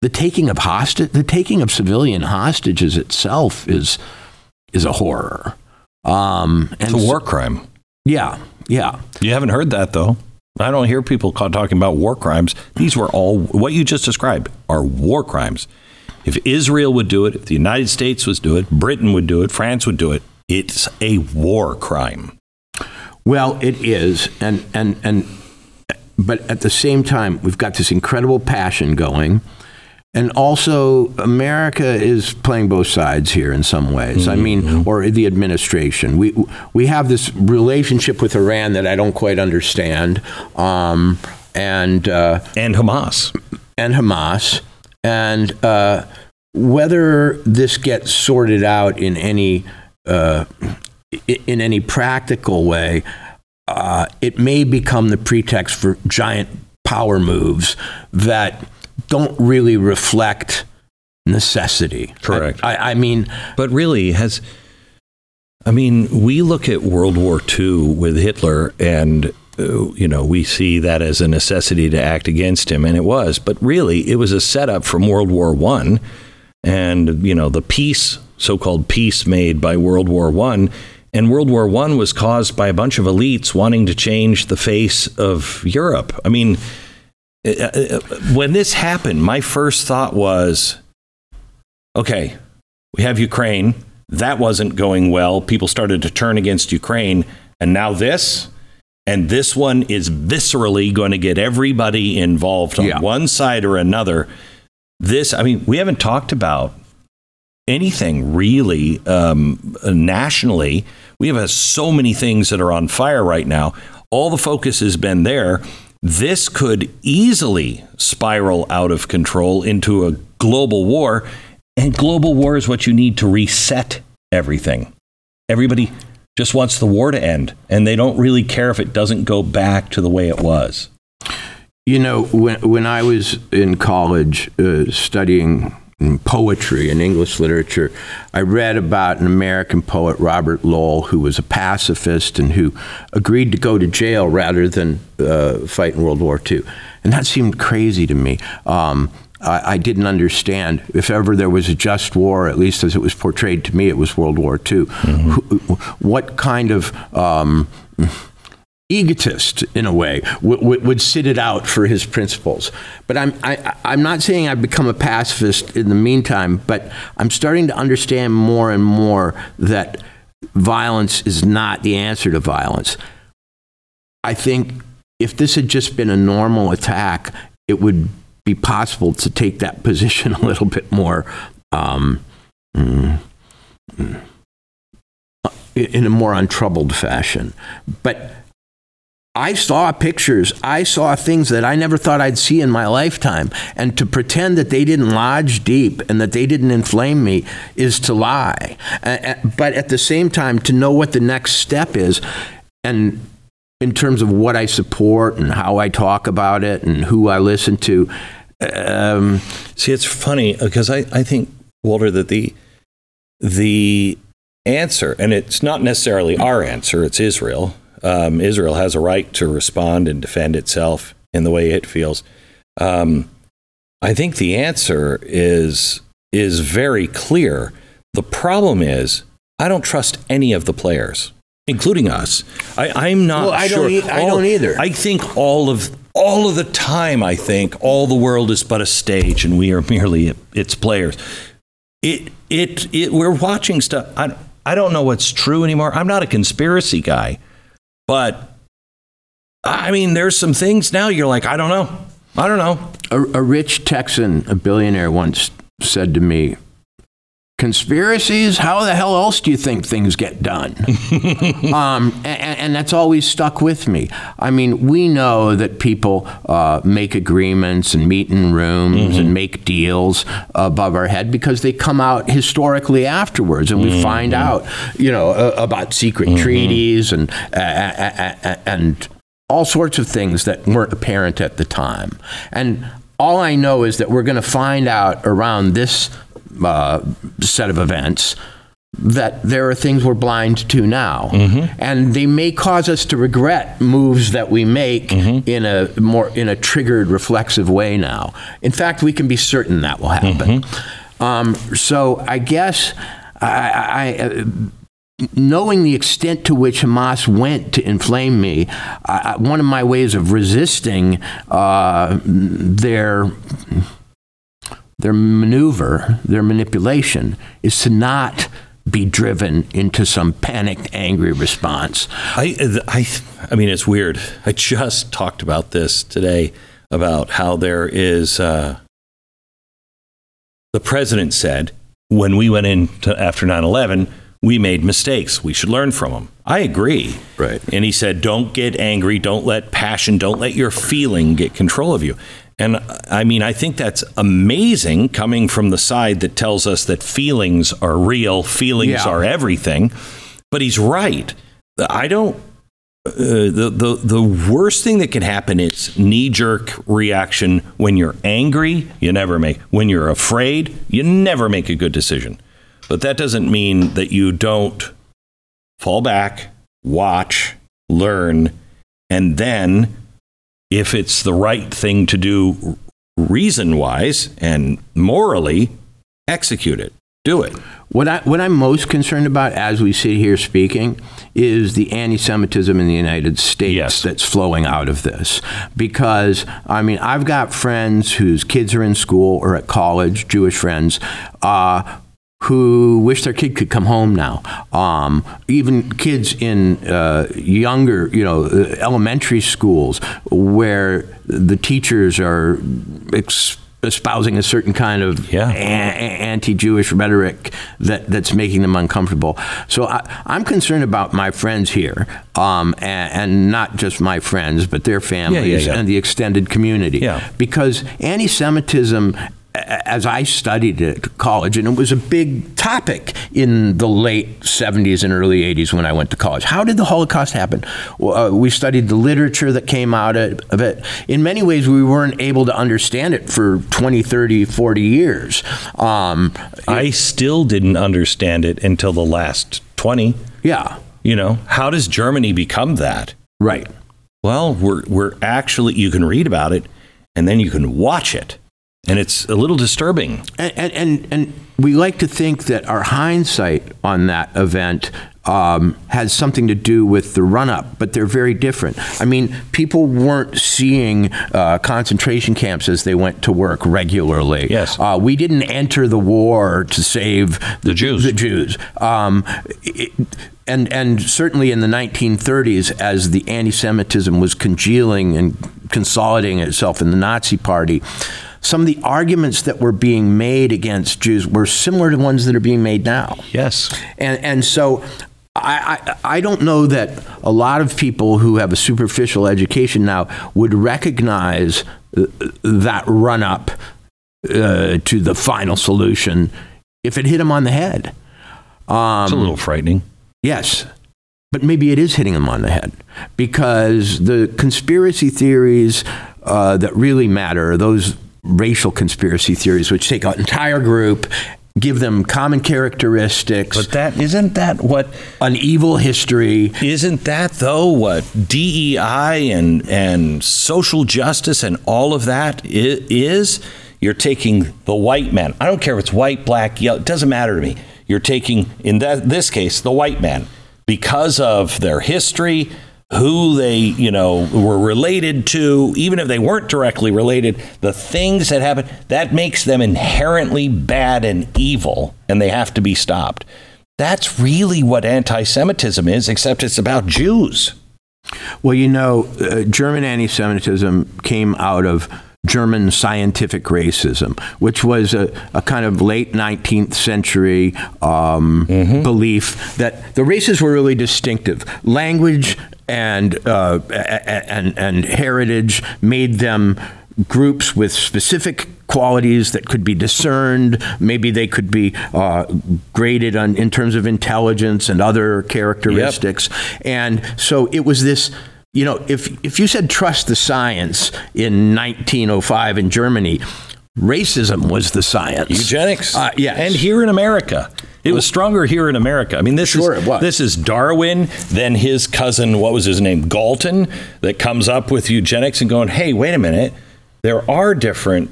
The taking of hostage, the taking of civilian hostages itself is is a horror. Um, and It's a war crime. yeah, yeah. You haven't heard that, though. I don't hear people talking about war crimes. These were all, what you just described are war crimes. If Israel would do it, if the United States was do it, Britain would do it, France would do it, it's a war crime. Well, it is, and and and, but at the same time, we've got this incredible passion going, and also America is playing both sides here in some ways. I mean, or the administration. We we have this relationship with Iran that I don't quite understand, um, and. Uh, And Hamas. and Hamas, and uh, whether this gets sorted out in any uh, in any practical way, uh, it may become the pretext for giant power moves that don't really reflect necessity. Correct. I, I mean, but really has. I mean, we look at World War II with Hitler, and you know we see that as a necessity to act against him, and it was. But really, it was a setup from World War One, and you know the peace, so-called peace made by World War One. And World War One was caused by a bunch of elites wanting to change the face of Europe. I mean, uh, uh, when this happened, my first thought was, okay, we have Ukraine. That wasn't going well. People started to turn against Ukraine. And now this. And this one is viscerally going to get everybody involved on Yeah. one side or another. This, I mean, we haven't talked about anything really um, nationally. We have uh, so many things that are on fire right now. All the focus has been there. This could easily spiral out of control into a global war. And global war is what you need to reset everything. Everybody just wants the war to end, and they don't really care if it doesn't go back to the way it was. You know, when when I was in college uh, studying poetry and English literature, I read about an American poet, Robert Lowell, who was a pacifist and who agreed to go to jail rather than uh, fight in World War II, and that seemed crazy to me. Um, I, I didn't understand. If ever there was a just war, at least as it was portrayed to me, it was World War II. Who- What kind of um, egotist in a way would, would, would sit it out for his principles but I'm, I, I'm not saying i've become a pacifist in the meantime but i'm starting to understand more and more that violence is not the answer to violence i think if this had just been a normal attack it would be possible to take that position a little bit more um, mm, mm, in a more untroubled fashion but I saw pictures, I saw things that I never thought I'd see in my lifetime. And to pretend that they didn't lodge deep and that they didn't inflame me is to lie. But at the same time, to know what the next step is, and in terms of what I support and how I talk about it and who I listen to, um, See, it's funny because I, I think, Walter, that the the answer, and it's not necessarily our answer, it's Israel. Um, Israel has a right to respond and defend itself in the way it feels. Um, I think the answer is is very clear. The problem is I don't trust any of the players, including us. I, I'm not Well, I sure. don't e- I All- don't either. I think all of all of the time, I think all the world is but a stage, and we are merely its players. It it it. We're watching stuff. I I don't know what's true anymore. I'm not a conspiracy guy, but I mean, there's some things now. You're like, I don't know. I don't know. a, a rich Texan, a billionaire, once said to me, Conspiracies? How the hell else do you think things get done? um, and, and that's always stuck with me. I mean, we know that people uh, make agreements and meet in rooms and make deals above our head because they come out historically afterwards, and we find out, you know, uh, about secret treaties and uh, and all sorts of things that weren't apparent at the time. And all I know is that we're going to find out around this uh, set of events that there are things we're blind to now. And they may cause us to regret moves that we make in a more in a triggered reflexive way now. In fact, we can be certain that will happen. Um, so I guess I, I, I knowing the extent to which Hamas went to inflame me, I- one of my ways of resisting uh, their their maneuver, their manipulation, is to not be driven into some panicked, angry response. I, I, I mean, it's weird. I just talked about this today about how there is. Uh, the president said when we went into after 9/11, we made mistakes. We should learn from them. I agree. Right. And he said, "Don't get angry. Don't let passion. Don't let your feeling get control of you." And I mean, I think that's amazing coming from the side that tells us that feelings are real, feelings Yeah. are everything. But he's right. I don't. Uh, the, the the worst thing that can happen is knee jerk reaction when you're angry. You never make when you're afraid. You never make a good decision. But that doesn't mean that you don't fall back, watch, learn, and then if it's the right thing to do reason wise and morally, execute it. Do it. What I what I'm most concerned about as we sit here speaking is the anti-Semitism in the United States Yes. that's flowing out of this. Because I mean, I've got friends whose kids are in school or at college, Jewish friends. Uh, who wish their kid could come home now. Um, even kids in uh, younger, you know, uh, elementary schools where the teachers are ex- espousing a certain kind of Yeah. a- anti-Jewish rhetoric that, that's making them uncomfortable. So I, I'm concerned about my friends here, um, and, and not just my friends, but their families yeah. and the extended community. Yeah. Because anti-Semitism, as I studied at college, and it was a big topic in the late 70s and early 80s when I went to college. How did the Holocaust happen? Uh, we studied the literature that came out of it. In many ways, we weren't able to understand it for 20, 30, 40 years. Um, I still didn't understand it until the last 20. yeah, You know, how does Germany become that? right. Well, we're, we're actually, you can read about it and then you can watch it. And it's a little disturbing. And, and, and, and we like to think that our hindsight on that event um, has something to do with the run up, but they're very different. I mean, people weren't seeing uh, concentration camps as they went to work regularly. Yes. Uh, we didn't enter the war to save The Jews. The Jews. Um, it, and, and certainly in the 1930s, as the anti Semitism was congealing and consolidating itself in the Nazi Party, some of the arguments that were being made against Jews were similar to ones that are being made now. Yes. And, and so I, I, I don't know that a lot of people who have a superficial education now would recognize that run up uh, to the final solution if it hit them on the head. Um, It's a little frightening. Yes. But maybe it is hitting them on the head because the conspiracy theories uh, that really matter those racial conspiracy theories, which take an entire group, give them common characteristics, But that isn't that what an evil history. isn't that though what DEI and and social justice and all of that is? You're taking the white man. I don't care if it's white, black, yellow. It doesn't matter to me. You're taking in that this case the white man because of their history, who they you know were related to, even if they weren't directly related. The things that happen that makes them inherently bad and evil, and they have to be stopped. That's really what anti Semitism is, except it's about Jews. Well, you know, uh, German anti Semitism came out of German scientific racism, which was a, a kind of late 19th century um, belief that the races were really distinctive. Language and, uh, and, and heritage made them groups with specific qualities that could be discerned. Maybe they could be uh, graded on, in terms of intelligence and other characteristics. And so it was this. You know, if if you said trust the science in 1905 in Germany, racism was the science. Eugenics. Uh, yes. And here in America. It was stronger here in America. I mean, this Sure is this is Darwin, then his cousin, what was his name, Galton, that comes up with eugenics and going, "Hey, wait a minute, there are different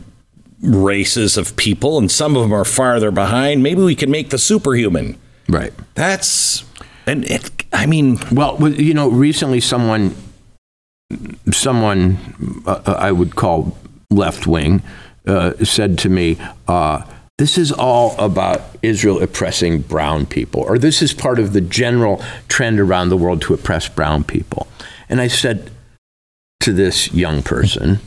races of people, and some of them are farther behind. Maybe we can make the superhuman." right. That's and it. I mean, Well, well, you know, recently someone, someone uh, I would call left wing, uh, said to me, uh, "This is all about Israel oppressing brown people, or this is part of the general trend around the world to oppress brown people." And I said to this young person,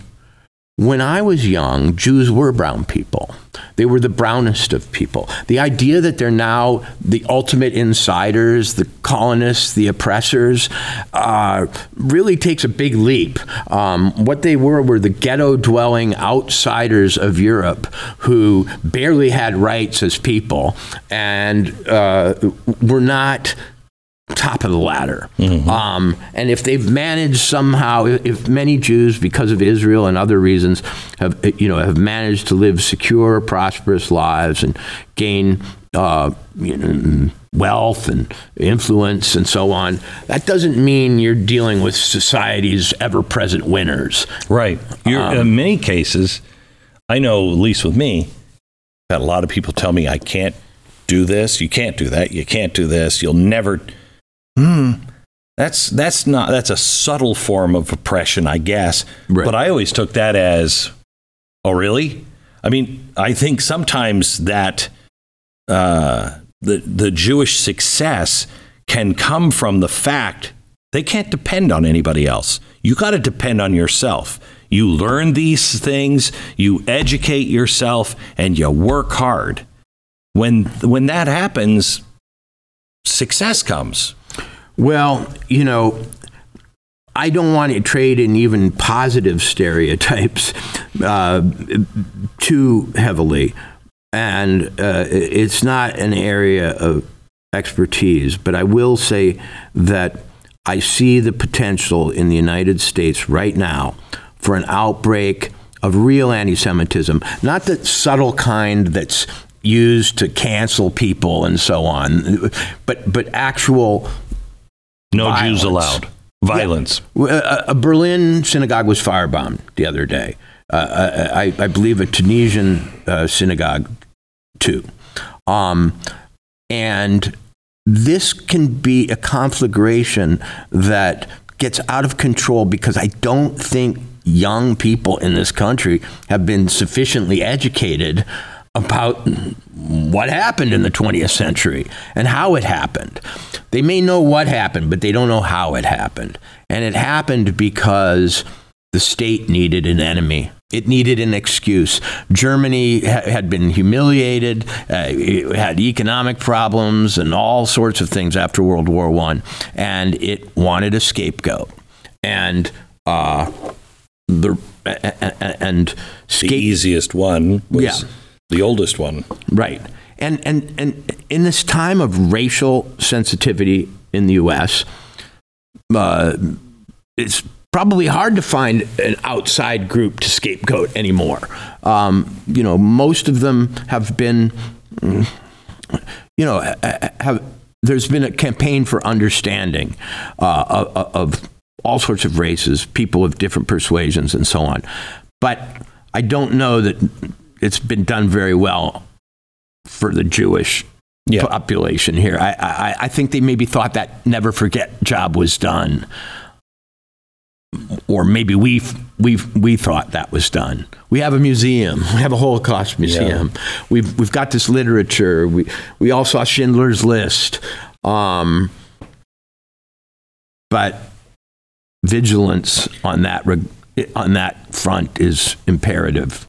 when I was young, Jews were brown people. They were the brownest of people. The idea that they're now the ultimate insiders, the colonists, the oppressors, uh, really takes a big leap. Um, what they were were the ghetto dwelling outsiders of Europe who barely had rights as people and uh, were not top of the ladder. Mm-hmm. Um, and if they've managed somehow, if many Jews, because of Israel and other reasons, have you know have managed to live secure, prosperous lives and gain uh, you know, wealth and influence and so on, that doesn't mean you're dealing with society's ever-present winners. Right. Um, in many cases, I know, at least with me, that a lot of people tell me I can't do this, you can't do that, you can't do this, you'll never hmm, that's that's not that's a subtle form of oppression, I guess. Right. But I always took that as, oh, really? I mean, I think sometimes that uh, the the Jewish success can come from the fact they can't depend on anybody else. You got to depend on yourself. You learn these things, you educate yourself, and you work hard. When when that happens, success comes. Well, you know, I don't want to trade in even positive stereotypes uh, too heavily. And uh, it's not an area of expertise, but I will say that I see the potential in the United States right now for an outbreak of real anti Semitism, not the subtle kind that's used to cancel people and so on, but, but actual no violence. Jews allowed. Violence. Yeah. A, Berlin synagogue was firebombed the other day. Uh, I, I, believe a Tunisian uh, synagogue too. Um, and this can be a conflagration that gets out of control because I don't think young people in this country have been sufficiently educated about what happened in the 20th century and how it happened. They may know what happened, but they don't know how it happened. And it happened because the state needed an enemy. It needed an excuse. Germany ha- had been humiliated, uh, had economic problems, and all sorts of things after World War One, and it wanted a scapegoat. And uh, the and scape- the easiest one was yeah the oldest one. Right. And, and, and in this time of racial sensitivity in the U.S., uh, it's probably hard to find an outside group to scapegoat anymore. Um, you know, most of them have been, you know, have. There's been a campaign for understanding uh, of, of all sorts of races, people of different persuasions, and so on. But I don't know that it's been done very well for the Jewish yeah. population here. I, I, I think they maybe thought that never forget job was done. Or maybe we we we thought that was done. We have a museum. We have a Holocaust museum. Yeah. We've we've got this literature. We we all saw Schindler's List. Um, but vigilance on that on that front is imperative.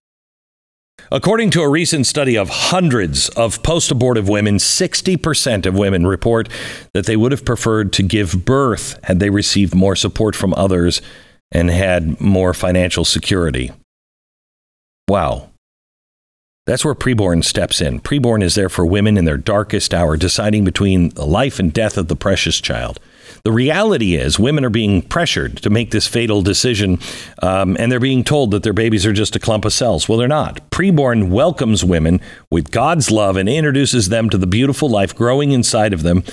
According to a recent study of hundreds of post abortive women, 60% of women report that they would have preferred to give birth had they received more support from others and had more financial security. Wow. That's where preborn steps in. Preborn is there for women in their darkest hour, deciding between the life and death of the precious child. The reality is, women are being pressured to make this fatal decision, um, and they're being told that their babies are just a clump of cells. Well, they're not. Preborn welcomes women with God's love and introduces them to the beautiful life growing inside of them,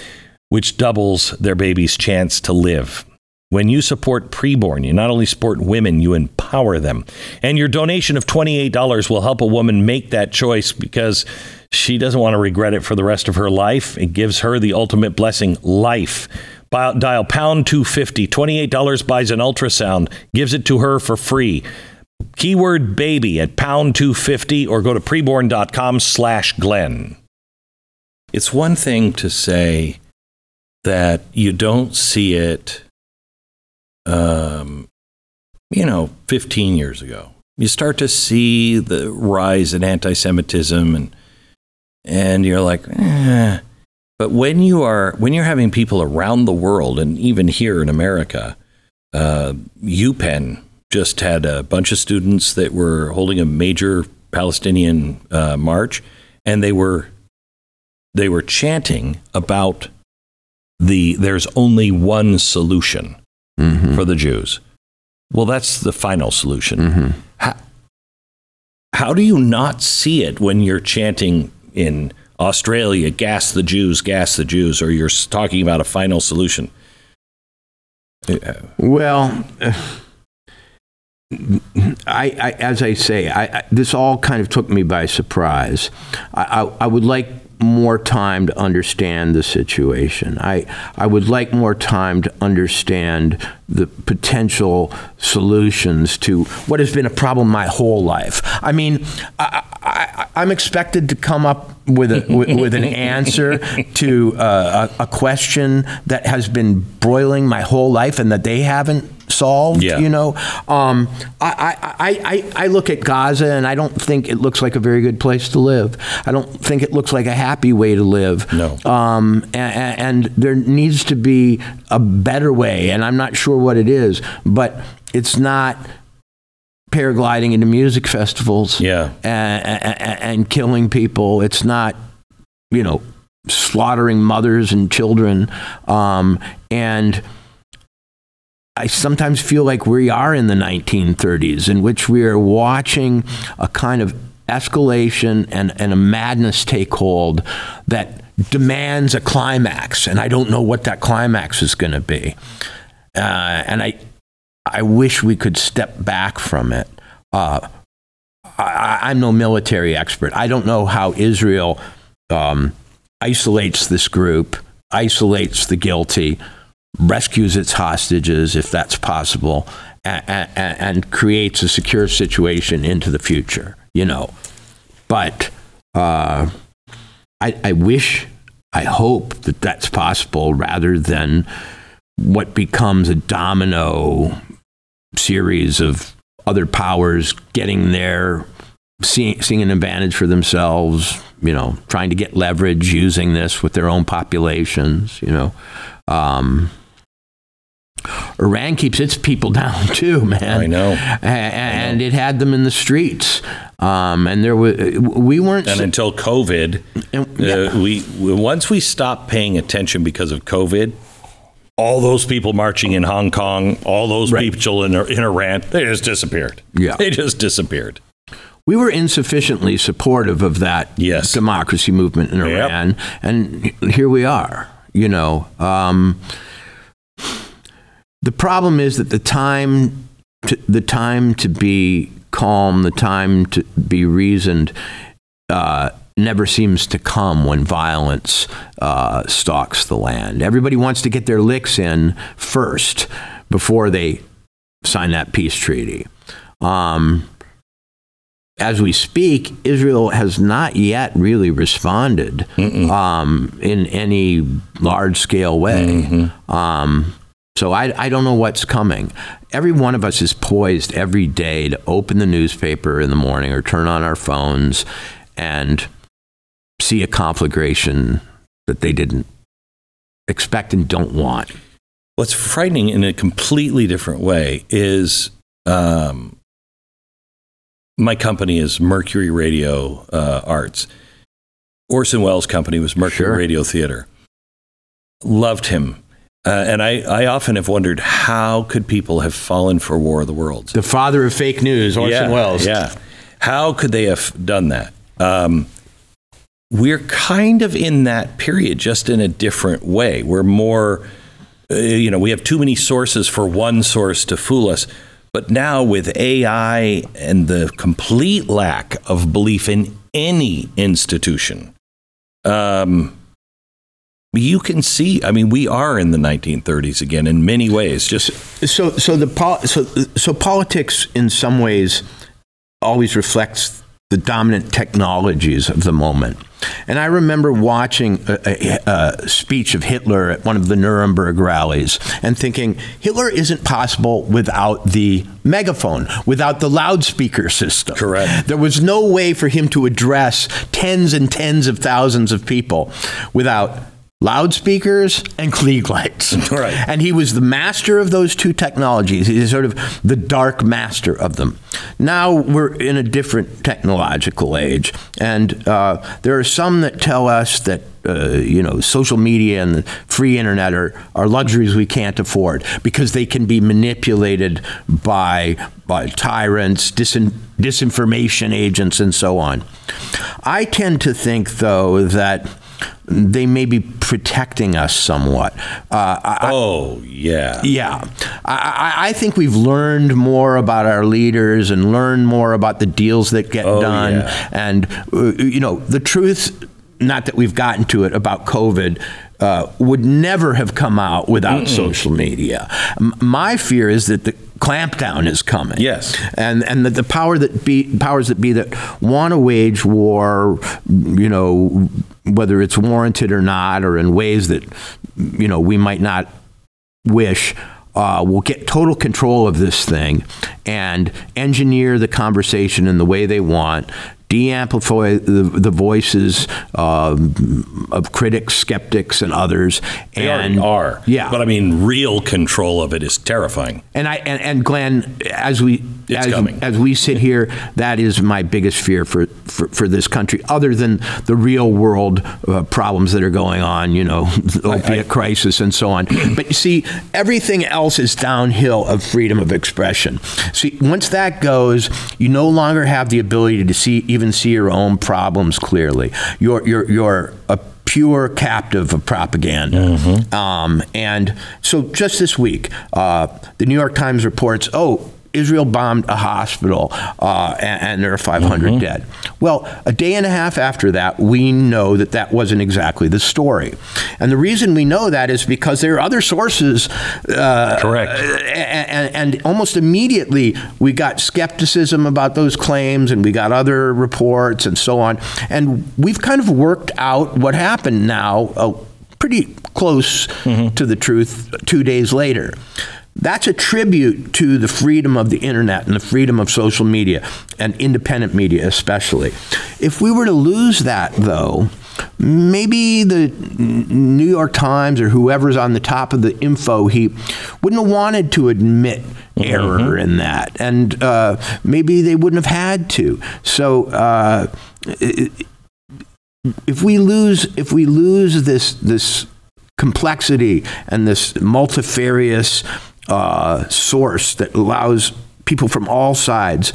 which doubles their baby's chance to live. When you support preborn, you not only support women, you empower them. And your donation of $28 will help a woman make that choice because she doesn't want to regret it for the rest of her life. It gives her the ultimate blessing life. Dial pound 250. $28 buys an ultrasound, gives it to her for free. Keyword baby at pound 250 or go to preborn.com slash Glenn. It's one thing to say that you don't see it, um, you know, 15 years ago. you start to see the rise in anti-Semitism, and and you're like, eh. But when you are when you're having people around the world, and even here in America, uh, UPenn just had a bunch of students that were holding a major Palestinian uh, march, and they were they were chanting about the there's only one solution Mm-hmm. for the Jews. Well, that's the final solution. Mm-hmm. How, how do you not see it when you're chanting in Australia, gas the Jews, gas the Jews, or you're talking about a final solution? Well, I, I as I say, I, I, this all kind of took me by surprise. I would like more time to understand the situation. I, I would like more time to understand the potential solutions to what has been a problem my whole life. I mean, I, I, I'm expected to come up with, a, with, with an answer to uh, a, a question that has been broiling my whole life and that they haven't solved. Yeah. You know, um, I, I, I, I look at Gaza and I don't think it looks like a very good place to live. I don't think it looks like a happy way to live. No. Um, and, and there needs to be a better way, and I'm not sure what it is, but it's not paragliding into music festivals Yeah. and, and, and killing people. It's not, you know, slaughtering mothers and children. Um, and I sometimes feel like we are in the 1930s, in which we are watching a kind of escalation and, and a madness take hold that demands a climax. And I don't know what that climax is going to be. Uh, and I, I wish we could step back from it. Uh, I, I'm no military expert. I don't know how Israel um, isolates this group, isolates the guilty, rescues its hostages if that's possible, and, and, and creates a secure situation into the future. You know, but uh, I, I wish, I hope that that's possible rather than what becomes a domino series of other powers getting there, seeing, seeing an advantage for themselves, you know, trying to get leverage using this with their own populations, you know. Um, Iran keeps its people down too, man. I know. A- And it had them in the streets. Um, and there was, we weren't. And until COVID, and- yeah. uh, we- once we stopped paying attention because of COVID, all those people marching in Hong Kong, all those Right. people in, in Iran, they just disappeared. Yeah. They just disappeared. we were insufficiently supportive of that Yes. democracy movement in Yep. Iran, and here we are. You know, um, the problem is that the time, to, the time to be calm, the time to be reasoned, uh, never seems to come when violence uh, stalks the land. Everybody wants to get their licks in first before they sign that peace treaty. Um, as we speak, Israel has not yet really responded um, in any large scale way. Um, so I, I don't know what's coming. Every one of us is poised every day to open the newspaper in the morning or turn on our phones and see a conflagration that they didn't expect and don't want. What's frightening in a completely different way is um, my company is Mercury Radio uh, Arts. Orson Welles' company was Mercury Sure. Radio Theater. Loved him. Uh, and I, I often have wondered how could people have fallen for War of the Worlds? The father of fake news, Orson yeah, Welles. Yeah. How could they have done that? Um, we're kind of in that period, just in a different way. We're more, uh, you know, we have too many sources for one source to fool us. But now with AI and the complete lack of belief in any institution, um, you can see. I mean, we are in the 1930s again in many ways. Just So, so the so so politics in some ways always reflects the dominant technologies of the moment. And I remember watching a, a, a, speech of Hitler at one of the Nuremberg rallies and thinking, Hitler isn't possible without the megaphone, without the loudspeaker system. Correct. There was no way for him to address tens and tens of thousands of people without loudspeakers and Klieg lights. Right. And he was the master of those two technologies. He's sort of the dark master of them. Now we're in a different technological age, and uh, there are some that tell us that. Uh, you know, social media and the free internet are, are luxuries we can't afford because they can be manipulated by, by tyrants, disin, disinformation agents, and so on. I tend to think, though, that they may be protecting us somewhat. Uh, I, oh, yeah. Yeah. I, I, think we've learned more about our leaders and learned more about the deals that get oh, done. Yeah. And, uh, you know, the truth, not that we've gotten to it about COVID, uh, would never have come out without Mm-mm. social media. M- my fear is that the clampdown is coming. Yes, and and that the power that be powers that be that want to wage war, you know, whether it's warranted or not, or in ways that you know we might not wish. Uh, will get total control of this thing and engineer the conversation in the way they want de-amplify the, the voices um, of critics, skeptics, and others. They and are, yeah. But I mean, real control of it is terrifying. And I and, and Glenn, as we as, as we sit here, that is my biggest fear for for, for this country. Other than the real world uh, problems that are going on, you know, the opiate I, I, crisis and so on. but you see, everything else is downhill of freedom of expression. See, once that goes, you no longer have the ability to see even see your own problems clearly. You're you're you're a pure captive of propaganda. Mm-hmm. Um, and so just this week, uh, the New York Times reports, oh, Israel bombed a hospital uh, and, and, there are 500 mm-hmm. dead. Well, a day and a half after that, we know that that wasn't exactly the story. And the reason we know that is because there are other sources. Uh, Correct. And, and, almost immediately, we got skepticism about those claims and we got other reports and so on. And we've kind of worked out what happened now. Uh, pretty close mm-hmm. to the truth two days later. That's a tribute to the freedom of the internet and the freedom of social media and independent media, especially. If we were to lose that, though, maybe the New York Times or whoever's on the top of the info heap wouldn't have wanted to admit error mm-hmm. in that, and uh, maybe they wouldn't have had to. So. Uh, if we lose, if we lose this this complexity and this multifarious uh, source that allows people from all sides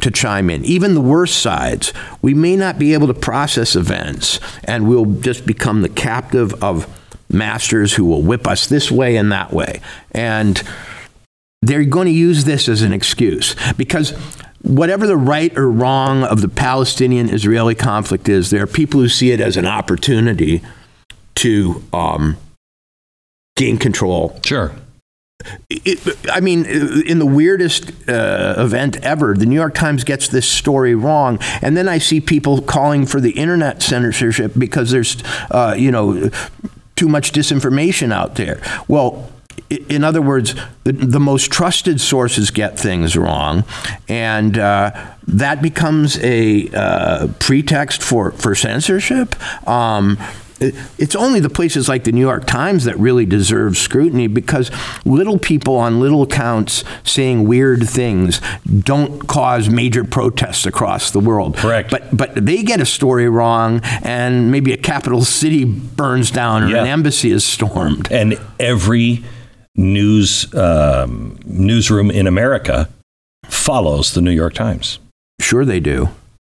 to chime in, even the worst sides. We may not be able to process events, and we'll just become the captive of masters who will whip us this way and that way. And they're going to use this as an excuse because whatever the right or wrong of the Palestinian Israeli conflict is, there are people who see it as an opportunity to um, gain control. Sure. It, I mean, in the weirdest uh, event ever, the New York Times gets this story wrong, and then I see people calling for the internet censorship because there's, uh, you know, too much disinformation out there. Well, in other words, the, the most trusted sources get things wrong, and uh, that becomes a uh, pretext for for censorship. Um, it's only the places like the New York Times that really deserve scrutiny because little people on little accounts saying weird things don't cause major protests across the world. Correct. But but they get a story wrong, and maybe a capital city burns down or yeah. an embassy is stormed. And every news um, newsroom in America follows the New York Times. Sure, they do.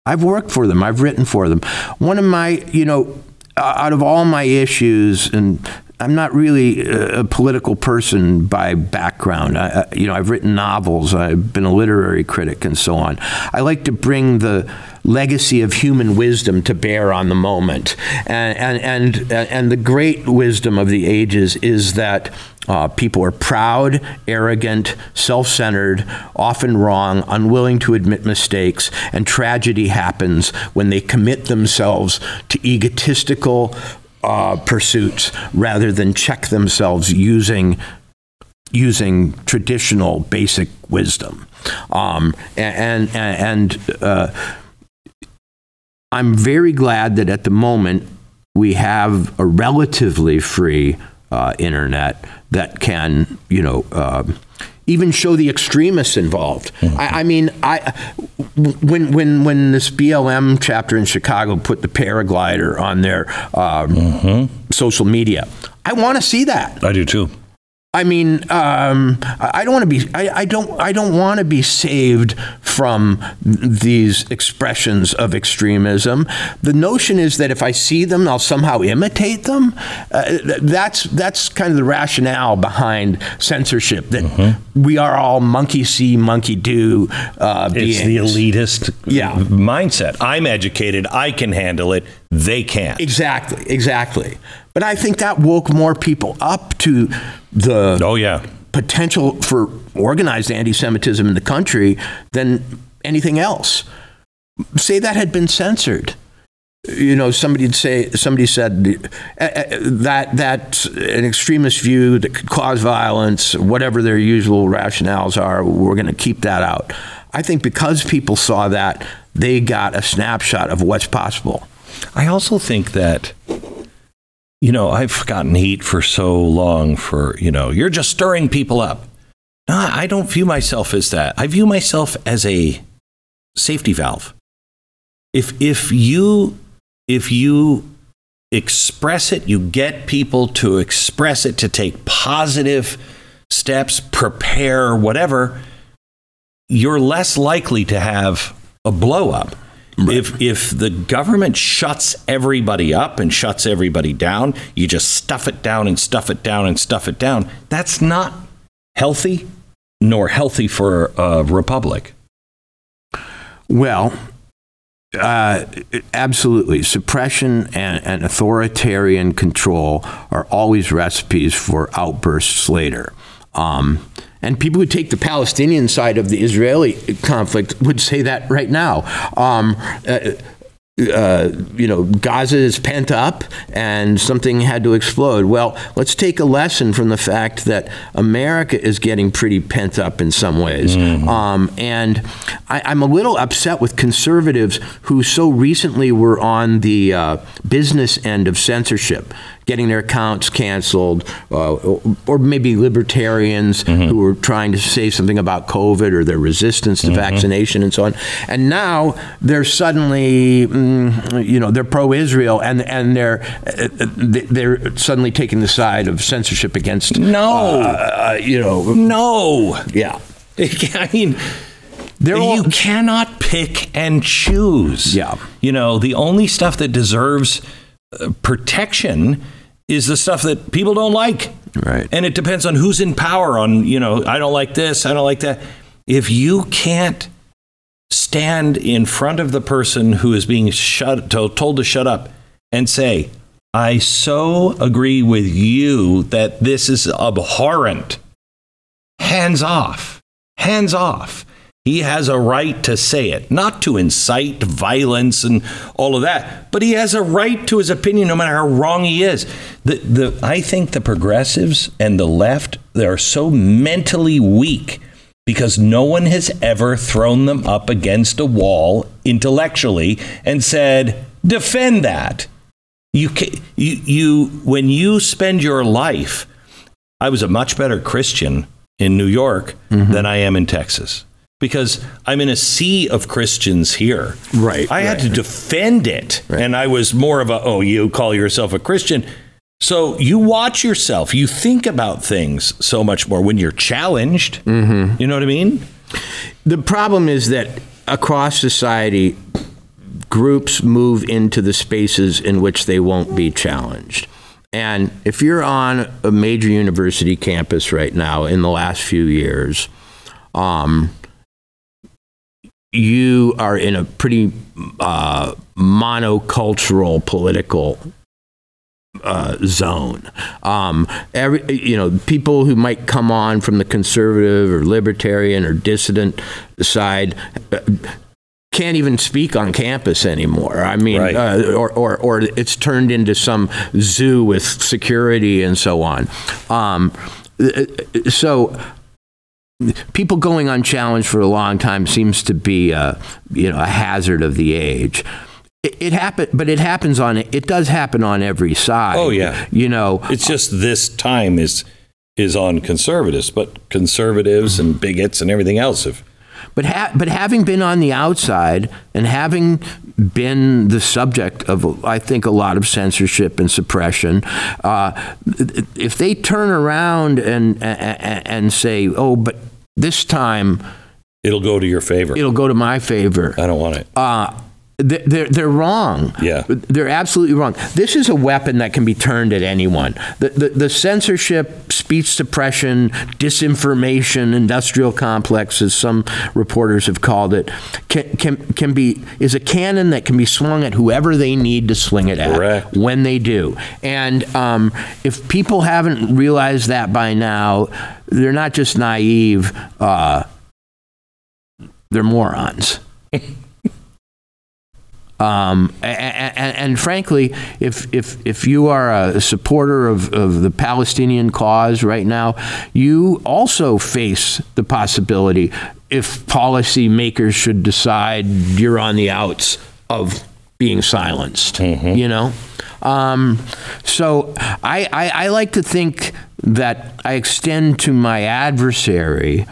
I've worked for them. I've written for them. One of my, you know, out of all my issues and I'm not really a political person by background. I, you know, I've written novels. I've been a literary critic, and so on. I like to bring the legacy of human wisdom to bear on the moment, and and and and the great wisdom of the ages is that. Uh, people are proud, arrogant, self centered, often wrong, unwilling to admit mistakes, and tragedy happens when they commit themselves to egotistical, uh, pursuits rather than check themselves using using traditional basic wisdom. Um, and and, and uh, I'm very glad that at the moment we have a relatively free uh, internet that can, you know, uh, even show the extremists involved. Mm-hmm. I, I, mean, I when when when this BLM chapter in Chicago put the paraglider on their um, mm-hmm. social media, I want to see that. I do too. I mean, um, I don't want to be. I, I, don't. I don't want to be saved from these expressions of extremism. The notion is that if I see them, I'll somehow imitate them. Uh, that's that's kind of the rationale behind censorship. That mm-hmm. we are all monkey see, monkey do. Uh, it's the elitist yeah. mindset. I'm educated. I can handle it. They can't. Exactly. Exactly. But I think that woke more people up to the oh yeah potential for organized anti-Semitism in the country than anything else. Say that had been censored. You know, somebody'd say somebody said uh, uh, that that's an extremist view that could cause violence, whatever their usual rationales are. We're going to keep that out. I think because people saw that, they got a snapshot of what's possible. I also think that you know, I've gotten heat for so long for, you know, you're just stirring people up. No, I don't view myself as that. I view myself as a safety valve. If if you if you express it, you get people to express it, to take positive steps, prepare, whatever, you're less likely to have a blow up. Right. If if the government shuts everybody up and shuts everybody down, you just stuff it down and stuff it down and stuff it down. That's not healthy, nor healthy for a republic. Well, uh, absolutely. Suppression and, and, authoritarian control are always recipes for outbursts later. Um, and people who take the Palestinian side of the Israeli conflict would say that right now. Um, uh, uh, you know, Gaza is pent up and something had to explode. Well, let's take a lesson from the fact that America is getting pretty pent up in some ways. Mm-hmm. Um, and I, am a little upset with conservatives who so recently were on the uh, business end of censorship getting their accounts canceled, uh, or maybe libertarians mm-hmm. who were trying to say something about COVID or their resistance to mm-hmm. vaccination and so on. And now they're suddenly, mm, you know, they're pro-Israel and and they're uh, they're suddenly taking the side of censorship against. No, uh, you know, no, yeah. I mean. All, you cannot pick and choose. Yeah. You know, the only stuff that deserves protection is the stuff that people don't like. Right. And it depends on who's in power on, you know, I don't like this, I don't like that. If you can't stand in front of the person who is being shut told to shut up and say, I so agree with you that this is abhorrent. Hands off. Hands off. He has a right to say it, not to incite violence and all of that, but he has a right to his opinion no matter how wrong he is. The, the, I think the progressives and the left they are so mentally weak because no one has ever thrown them up against a wall intellectually and said, defend that. You, can, you, you, when you spend your life, I was a much better Christian in New York mm-hmm. than I am in Texas because I'm in a sea of Christians here. Right. I right, had to defend it. Right. And I was more of a, oh, you call yourself a Christian. So you watch yourself. You think about things so much more when you're challenged. Mm-hmm. You know what I mean? The problem is that across society, groups move into the spaces in which they won't be challenged. And if you're on a major university campus right now in the last few years, um, you are in a pretty uh, monocultural political uh, zone. Um, every, you know, people who might come on from the conservative or libertarian or dissident side uh, can't even speak on campus anymore. I mean, Right. uh, or, or, or it's turned into some zoo with security and so on. Um, uh, so people going unchallenged for a long time seems to be a, you know, a hazard of the age. It, it happen, but it happens on it does happen on every side. Oh, yeah. you know, It's just this time is is on conservatives, but conservatives and bigots and everything else have But ha- but having been on the outside and having been the subject of, I think, a lot of censorship and suppression, uh, if they turn around and, and and say, "Oh, but this time it'll go to your favor. it'll go to my favor," I don't want it. uh, they're, they're wrong. Yeah. They're absolutely wrong. This is a weapon that can be turned at anyone. The, the, the censorship, speech suppression, disinformation, industrial complex, as some reporters have called it, can, can, can be, is a cannon that can be swung at whoever they need to sling it at Correct. when they do. And um, if people haven't realized that by now, they're not just naive, uh, they're morons. Um, and, and, frankly, if, if, if you are a supporter of, of the Palestinian cause right now, you also face the possibility if policymakers should decide you're on the outs of being silenced, you know? Um, so I, I, I like to think that I extend to my adversary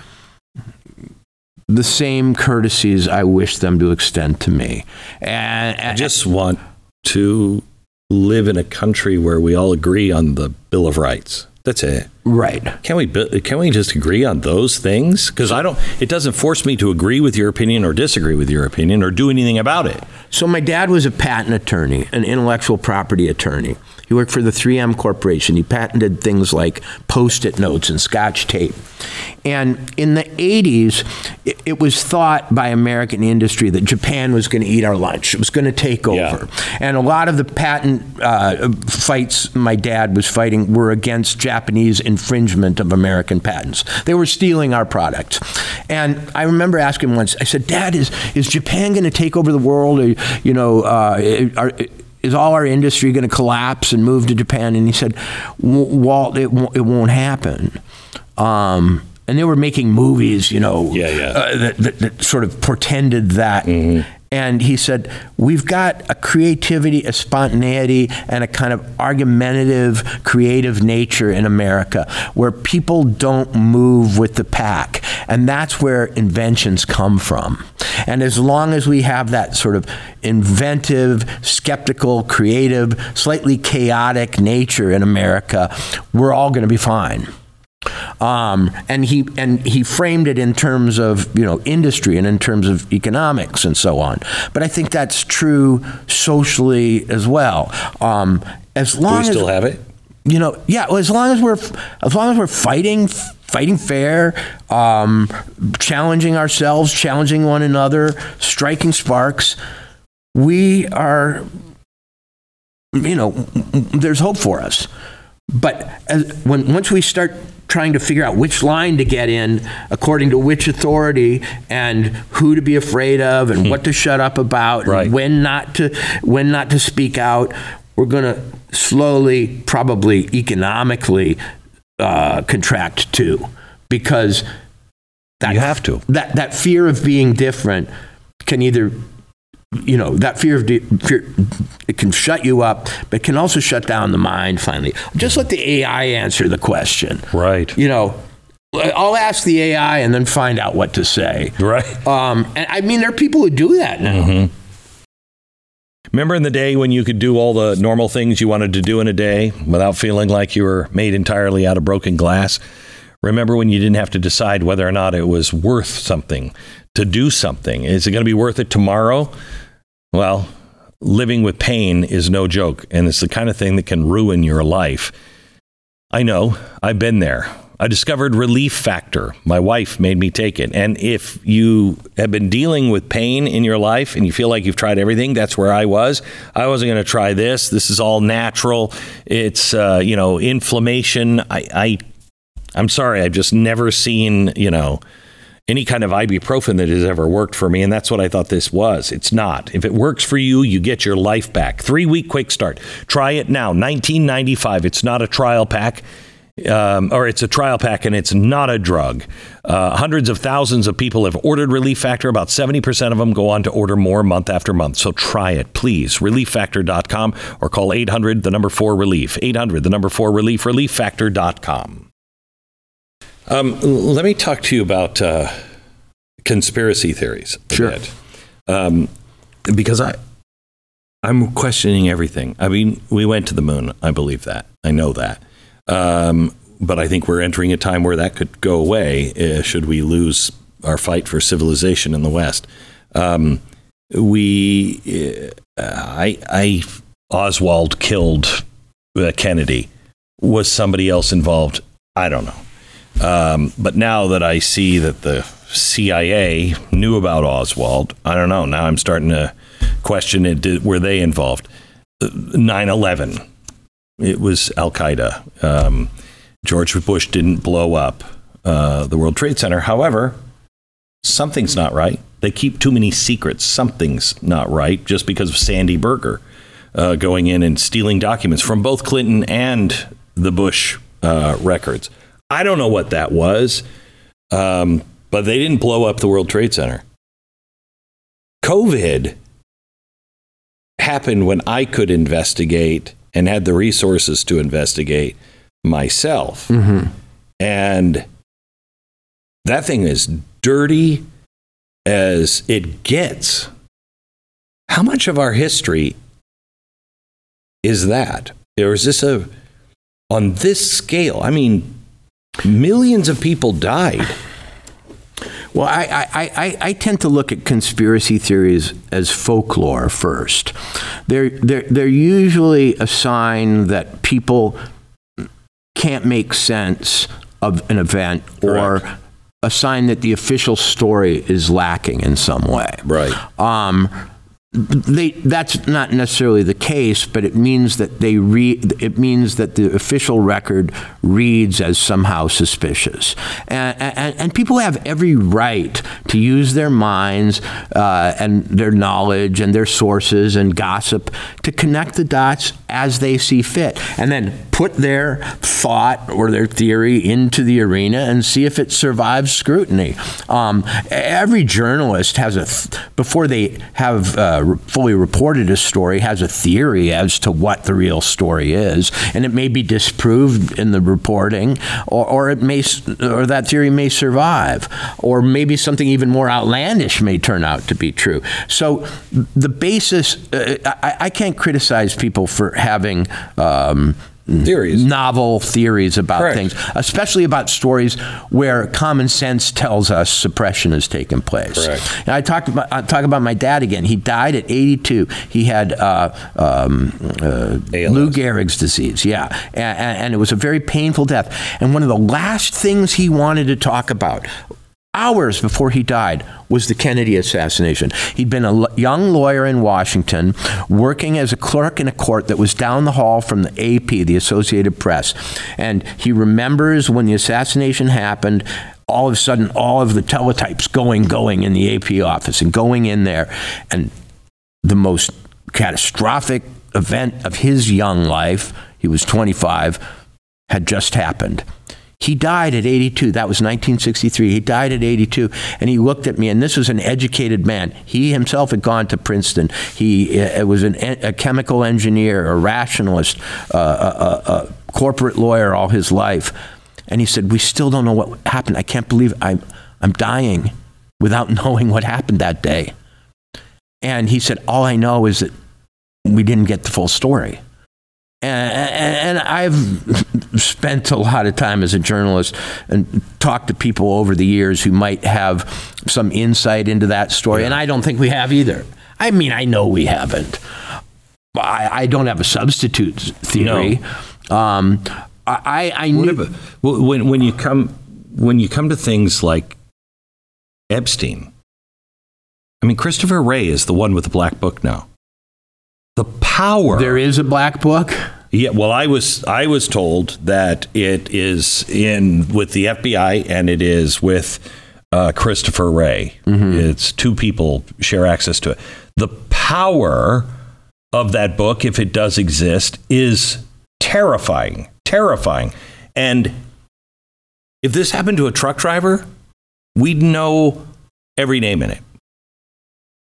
the same courtesies I wish them to extend to me. And, I just want to live in a country where we all agree on the Bill of Rights. That's it. right. Can we can we just agree on those things? Because I don't. It doesn't force me to agree with your opinion or disagree with your opinion or do anything about it. So my dad was a patent attorney, an intellectual property attorney. He worked for the 3M Corporation. He patented things like post-it notes and scotch tape. And in the 80s, it, it was thought by American industry that Japan was going to eat our lunch. It was going to take over. Yeah. And a lot of the patent uh, fights my dad was fighting were against Japanese infringement of American patents. They were stealing our products. And I remember asking once, I said, Dad, is, is Japan going to take over the world? Or, you know, uh, are, is all our industry going to collapse and move to Japan? And he said, Walt, it won't, it won't happen. Um, and they were making movies, you know, Yeah, yeah. Uh, that, that, that sort of portended that. And he said, We've got a creativity, a spontaneity, and a kind of argumentative, creative nature in America where people don't move with the pack. And that's where inventions come from. And as long as we have that sort of inventive, skeptical, creative, slightly chaotic nature in America, we're all going to be fine. Um, and he and he framed it in terms of you know industry and in terms of economics and so on. But I think that's true socially as well. Um, as Do long we still as have it? you know, yeah, well, as long as we're as long as we're fighting fighting fair, um, challenging ourselves, challenging one another, striking sparks, we are you know, there's hope for us. But as, when once we start trying to figure out which line to get in according to which authority and who to be afraid of and what to shut up about Right. and when not to when not to speak out, we're going to slowly, probably economically, uh, contract too, because that You have to. that that fear of being different can either you know that fear of di- fear it can shut you up but can also shut down the mind finally just let the ai answer the question Right. you know i'll ask the ai and then find out what to say Right. um, and i mean there are people who do that now Remember in the day when you could do all the normal things you wanted to do in a day without feeling like you were made entirely out of broken glass? Remember when you didn't have to decide whether or not it was worth something to do something? Is it going to be worth it tomorrow? Well, living with pain is no joke, and it's the kind of thing that can ruin your life. I know, I've been there. I discovered Relief Factor. My wife made me take it. And if you have been dealing with pain in your life and you feel like you've tried everything, that's where I was. I wasn't going to try this. This is all natural. It's, uh, you know, inflammation. I, I, I'm sorry. I've just never seen, you know, any kind of ibuprofen that has ever worked for me. And that's what I thought this was. It's not. If it works for you, you get your life back. Three week quick start. Try it now. 1995. It's not a trial pack um, or it's a trial pack and it's not a drug. Uh, hundreds of thousands of people have ordered Relief Factor. About 70% of them go on to order more month after month. So try it, please. ReliefFactor.com or call 800 the number 4 relief. 800 the number 4 relief. ReliefFactor.com. Um, let me talk to you about uh, conspiracy theories. Sure. Um, because I, I'm questioning everything. I mean, we went to the moon. I believe that. I know that. Um, but I think we're entering a time where that could go away uh, should we lose our fight for civilization in the West. Um, we, uh, I, I, Oswald killed uh, Kennedy. Was somebody else involved? I don't know. Um, but now that I see that the CIA knew about Oswald, I don't know. Now I'm starting to question it. Did, were they involved? 9 11 it was Al Qaeda. Um, George Bush didn't blow up uh, the World Trade Center. However, something's not right. They keep too many secrets. Something's not right just because of Sandy Berger uh, going in and stealing documents from both Clinton and the Bush uh, records. I don't know what that was, um, but they didn't blow up the World Trade Center. COVID happened when I could investigate and had the resources to investigate myself. Mm-hmm. And that thing is dirty as it gets. How much of our history is that? Or is this a, on this scale? I mean, millions of people died. Well, I, I, I, I, tend to look at conspiracy theories as folklore first. They're, they're, they're usually a sign that people can't make sense of an event Correct. or a sign that the official story is lacking in some way. Right. Um, they, that's not necessarily the case, but it means that they read. It means that the official record reads as somehow suspicious, and, and, and people have every right to use their minds uh, and their knowledge and their sources and gossip to connect the dots as they see fit, and then put their thought or their theory into the arena and see if it survives scrutiny. Um, every journalist has a th- before they have. Uh, fully reported a story has a theory as to what the real story is, and it may be disproved in the reporting, or, or it may, or that theory may survive, or maybe something even more outlandish may turn out to be true. So the basis, uh, I, I, can't criticize people for having. Um, theories, novel theories about Correct. things, especially about stories where common sense tells us suppression has taken place. Correct. I talked about I talk about my dad again. He died at 82. He had uh, um, uh, Lou Gehrig's disease. Yeah, and, and it was a very painful death. And one of the last things he wanted to talk about hours before he died was the Kennedy assassination. He'd been a young lawyer in Washington working as a clerk in a court that was down the hall from the AP, the Associated Press. And he remembers when the assassination happened, all of a sudden, all of the teletypes going, going in the AP office and going in there. And the most catastrophic event of his young life, he was 25, had just happened. He died at 82. That was 1963. He died at 82. And he looked at me, and this was an educated man. He himself had gone to Princeton. He uh, was an, a chemical engineer, a rationalist, uh, a, a, a corporate lawyer all his life. And he said, We still don't know what happened. I can't believe I'm, I'm dying without knowing what happened that day. And he said, All I know is that we didn't get the full story. And, and, I've spent a lot of time as a journalist and talked to people over the years who might have some insight into that story, yeah. and I don't think we have either. I mean, I know we haven't. I, I don't have a substitute theory. Um, I, I knew. When, when you come when you come to things like Epstein, I mean Christopher Wray is the one with the black book now. The power There is a black book. Yeah, well, I was I was told that it is in with the FBI and it is with uh, Christopher Wray. It's two people share access to it. The power of that book, if it does exist, is terrifying, terrifying. And if this happened to a truck driver, we'd know every name in it.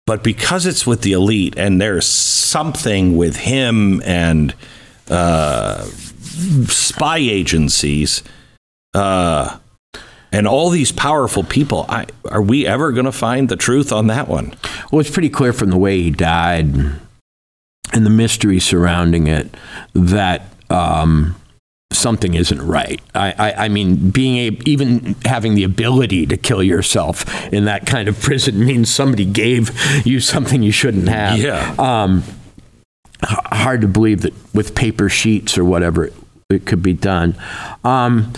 But because it's with the elite and there's something with him and uh, spy agencies uh, and all these powerful people, I, are we ever going to find the truth on that one? Well, it's pretty clear from the way he died and the mystery surrounding it that um, something isn't right. I, I, I mean, being a, even having the ability to kill yourself in that kind of prison means somebody gave you something you shouldn't have. Yeah. Um, hard to believe that with paper sheets or whatever it, it could be done. Um,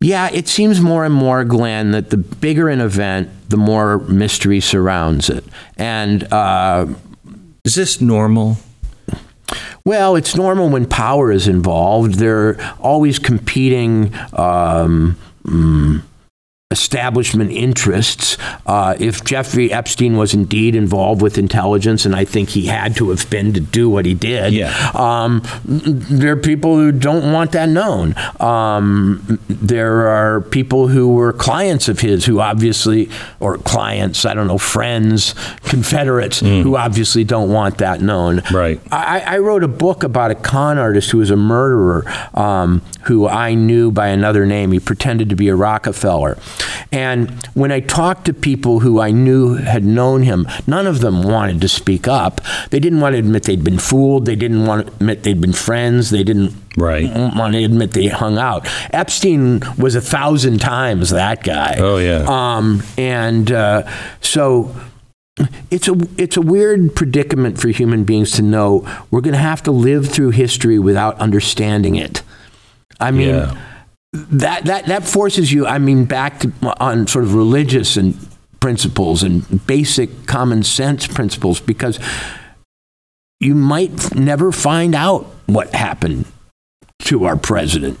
yeah, it seems more and more, Glenn, that the bigger an event, the more mystery surrounds it. And uh, Is this normal? Well, it's normal when power is involved. They're always competing um, mm, establishment interests. Uh, if Jeffrey Epstein was indeed involved with intelligence, and I think he had to have been to do what he did, Yeah. um, there are people who don't want that known. Um, there are people who were clients of his who obviously, or clients, I don't know, friends, Confederates, who obviously don't want that known. Right. I, I wrote a book about a con artist who was a murderer, um, who I knew by another name. He pretended to be a Rockefeller. And when I talked to people who I knew had known him, none of them wanted to speak up. They didn't want to admit they'd been fooled. They didn't want to admit they'd been friends. They didn't Right. want to admit they hung out. Epstein was a thousand times that guy. Oh, yeah. Um, and uh, so it's a it's a weird predicament for human beings to know we're going to have to live through history without understanding it. I mean, Yeah. that that that forces you. I mean, back to, on sort of religious and principles and basic common sense principles because you might never find out what happened to our president,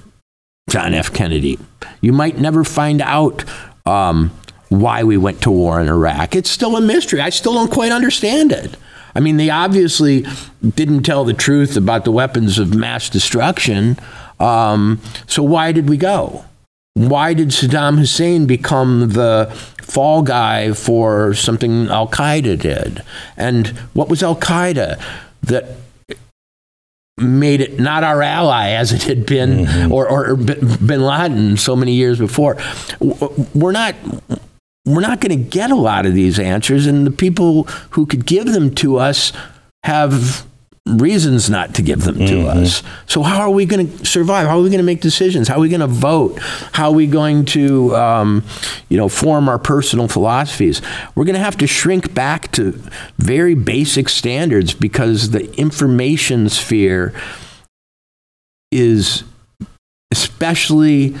John F. Kennedy. You might never find out um, why we went to war in Iraq. It's still a mystery. I still don't quite understand it. I mean, they obviously didn't tell the truth about the weapons of mass destruction. Um, so why did we go? Why did Saddam Hussein become the fall guy for something Al Qaeda did? And what was Al Qaeda that made it not our ally as it had been, or, or Bin Laden so many years before? We're not. We're not going to get a lot of these answers, and the people who could give them to us have reasons not to give them to us. So how are we going to survive? How are we going to make decisions? How are we going to vote? How are we going to, um, you know, form our personal philosophies? We're going to have to shrink back to very basic standards because the information sphere is especially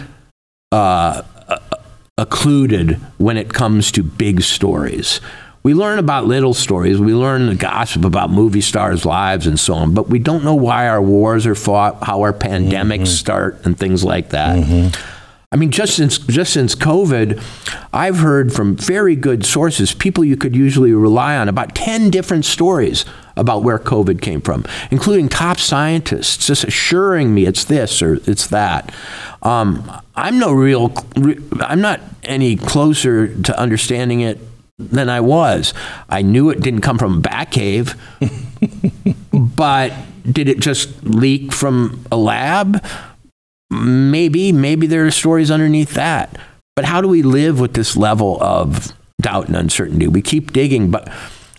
uh, occluded when it comes to big stories. We learn about little stories, we learn the gossip about movie stars' lives and so on, but we don't know why our wars are fought, how our pandemics start, and things like that. I mean, just since just since COVID, I've heard from very good sources, people you could usually rely on, about ten different stories about where COVID came from, including top scientists just assuring me it's this or it's that. Um, I'm no real, re- I'm not any closer to understanding it than I was. I knew it didn't come from a bat cave, but did it just leak from a lab? Maybe, maybe there are stories underneath that. But how do we live with this level of doubt and uncertainty? We keep digging, but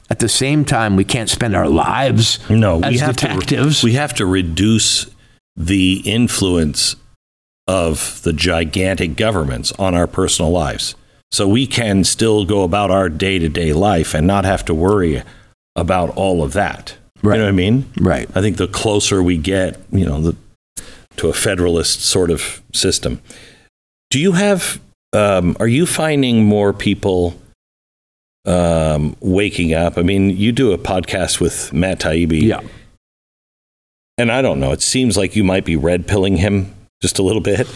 at the same time, we can't spend our lives No, as we have detectives. to we have to reduce the influence of the gigantic governments on our personal lives. So we can still go about our day-to-day life and not have to worry about all of that. Right. You know what I mean? Right. I think the closer we get, you know, the, to a federalist sort of system. Do you have? Um, are you finding more people um, waking up? I mean, you do a podcast with Matt Taibbi, Yeah. and I don't know. It seems like you might be red pilling him just a little bit,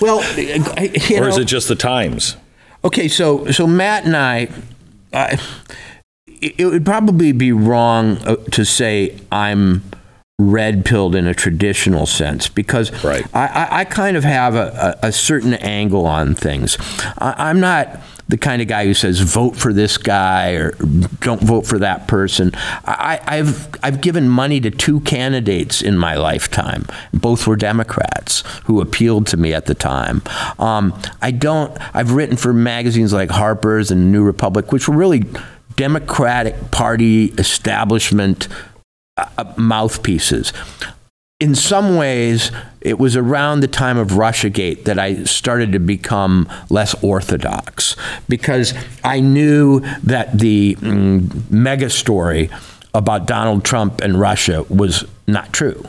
Well, I- or know, is it just the times? Okay, so so Matt and I, I it would probably be wrong uh, to say I'm red pilled in a traditional sense because Right. I, I, I kind of have a, a, a certain angle on things. I, I'm not the kind of guy who says vote for this guy or don't vote for that person. I, I've I've given money to two candidates in my lifetime. Both were Democrats who appealed to me at the time. Um, I don't. I've written for magazines like Harper's and New Republic, which were really Democratic Party establishment uh, mouthpieces. In some ways, it was around the time of Russiagate that I started to become less orthodox because I knew that the mm, mega story about Donald Trump and Russia was not true.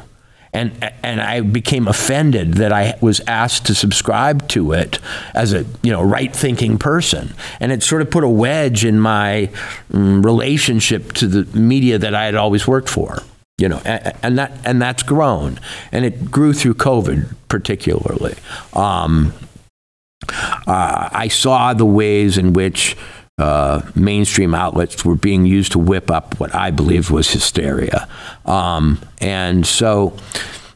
And, and I became offended that I was asked to subscribe to it as a you know right thinking person, and it sort of put a wedge in my mm, relationship to the media that I had always worked for you know, and, and that and that's grown, and it grew through COVID particularly. Um, uh, I saw the ways in which uh, mainstream outlets were being used to whip up what I believed was hysteria, um, and so.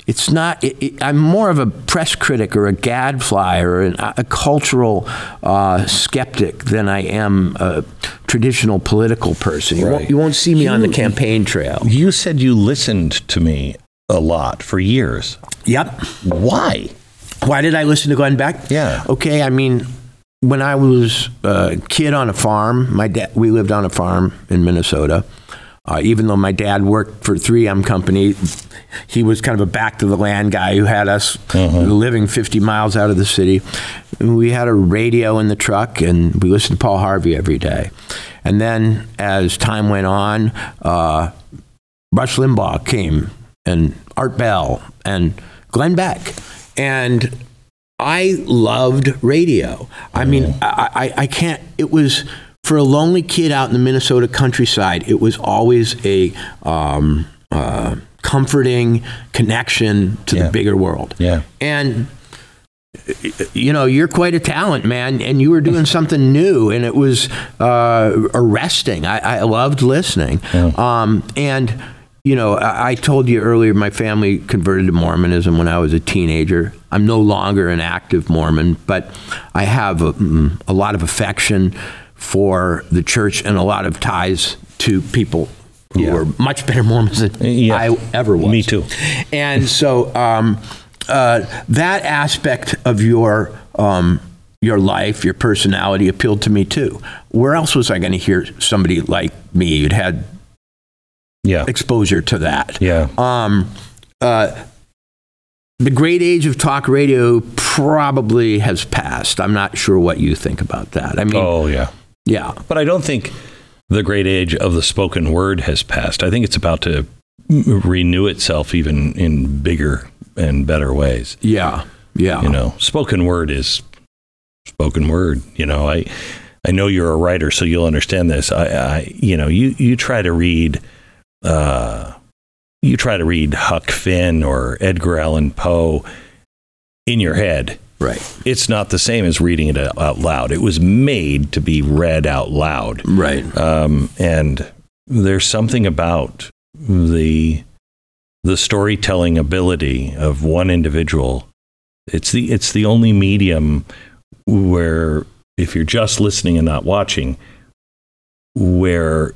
It's not. It, it, I'm more of a press critic or a gadfly or an, a cultural uh, skeptic than I am a traditional political person. You, won't, Right. you won't see me on the campaign trail. You said you listened to me a lot for years. Yep. Why? Why did I listen to Glenn Beck? Yeah. Okay, I mean, when I was a kid on a farm, my dad, we lived on a farm in Minnesota. Uh, even though my dad worked for 3M Company, he was kind of a back to the land guy who had us living 50 miles out of the city. And we had a radio in the truck, and we listened to Paul Harvey every day. And then as time went on, uh, Rush Limbaugh came, and Art Bell, and Glenn Beck. And I loved radio. I mean, I, I, I can't, it was for a lonely kid out in the Minnesota countryside, it was always a um, uh, comforting connection to Yeah. the bigger world. Yeah. And you know, you're quite a talent, man, and you were doing something new, and it was uh, arresting. I, I loved listening. Um, and, you know, I, I told you earlier, my family converted to Mormonism when I was a teenager. I'm no longer an active Mormon, but I have a, mm, a lot of affection for the church and a lot of ties to people who Yeah. were much better Mormons than Yeah. I ever was. Me too. And so um, uh, that aspect of your um, your life, your personality appealed to me too. Where else was I going to hear somebody like me who'd had Yeah. exposure to that? Yeah. Um, uh, the great age of talk radio probably has passed. I'm not sure what you think about that. I mean, Oh, yeah. Yeah, But I don't think the great age of the spoken word has passed. I think it's about to renew itself even in bigger and better ways. yeah, yeah. You know, spoken word is spoken word. You know, I I know you're a writer, so you'll understand this. I, I you know, you you try to read, uh, you try to read Huck Finn or Edgar Allan Poe in your head. Right, It's not the same as reading it out loud. It was made to be read out loud. right. Um, and there's something about the the storytelling ability of one individual. It's the it's the only medium where if you're just listening and not watching, where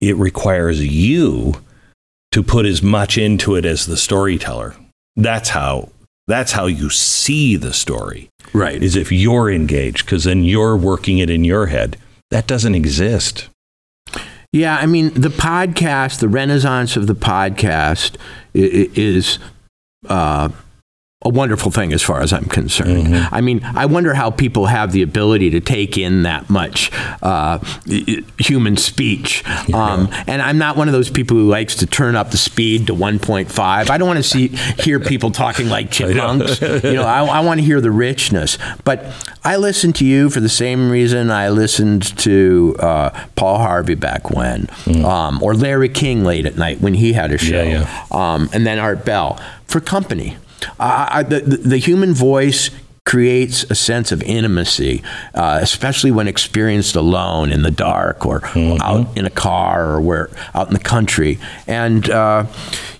it requires you to put as much into it as the storyteller. That's how that's how you see the story Right. is if you're engaged because then you're working it in your head. That doesn't exist. Yeah, I mean, the podcast, the renaissance of the podcast is uh, a wonderful thing as far as I'm concerned. Mm-hmm. I mean, I wonder how people have the ability to take in that much uh, human speech. Um, and I'm not one of those people who likes to turn up the speed to 1.5. I don't want to see hear people talking like chipmunks. you know, I, I want to hear the richness. But I listened to you for the same reason I listened to uh, Paul Harvey back when, mm. um, or Larry King late at night when he had a show, yeah, yeah. Um, and then Art Bell for company. Uh, the, the human voice creates a sense of intimacy, uh, especially when experienced alone in the dark or mm-hmm. out in a car or where out in the country. And uh,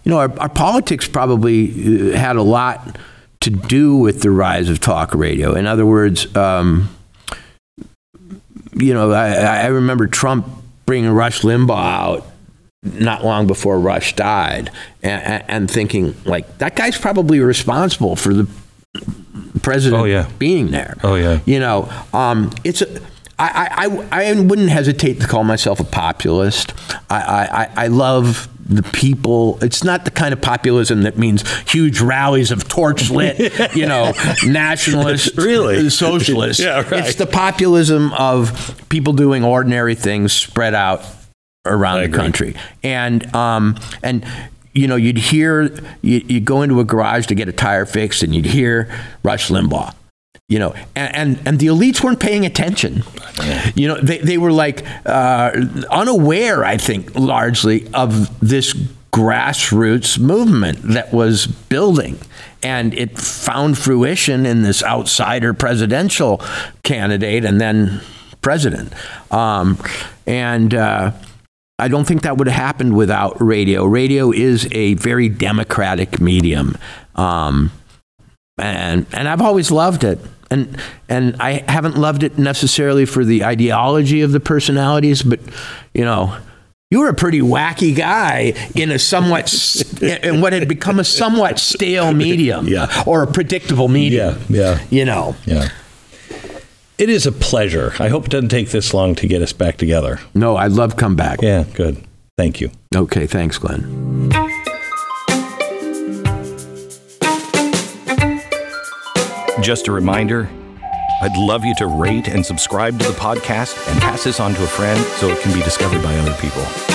you know, our, our, politics probably uh, had a lot to do with the rise of talk radio. In other words, um, you know, I, I remember Trump bringing Rush Limbaugh out not long before Rush died, and, and, thinking like that guy's probably responsible for the president oh, yeah. being there. Oh yeah, you know, um, it's a. I, I, I wouldn't hesitate to call myself a populist. I, I, I love the people. It's not the kind of populism that means huge rallies of torch lit, you know, nationalist, really socialist. yeah, right. It's the populism of people doing ordinary things spread out around the country. And um, and you know, you'd hear you you go into a garage to get a tire fixed, and you'd hear Rush Limbaugh. You know, and, and, and the elites weren't paying attention. You know, they, they were like uh, unaware, I think, largely of this grassroots movement that was building. And it found fruition in this outsider presidential candidate and then president. Um, and uh, I don't think that would have happened without radio. Radio is a very democratic medium, um, and and I've always loved it. And and I haven't loved it necessarily for the ideology of the personalities, but you know, you were a pretty wacky guy in a somewhat in what had become a somewhat stale medium, yeah. or a predictable medium. Yeah, yeah. You know, yeah. It is a pleasure. I hope it doesn't take this long to get us back together. No, I'd love to come back. Yeah, good. Thank you. Okay, thanks, Glenn. Just a reminder I'd love you to rate and subscribe to the podcast and pass this on to a friend so it can be discovered by other people.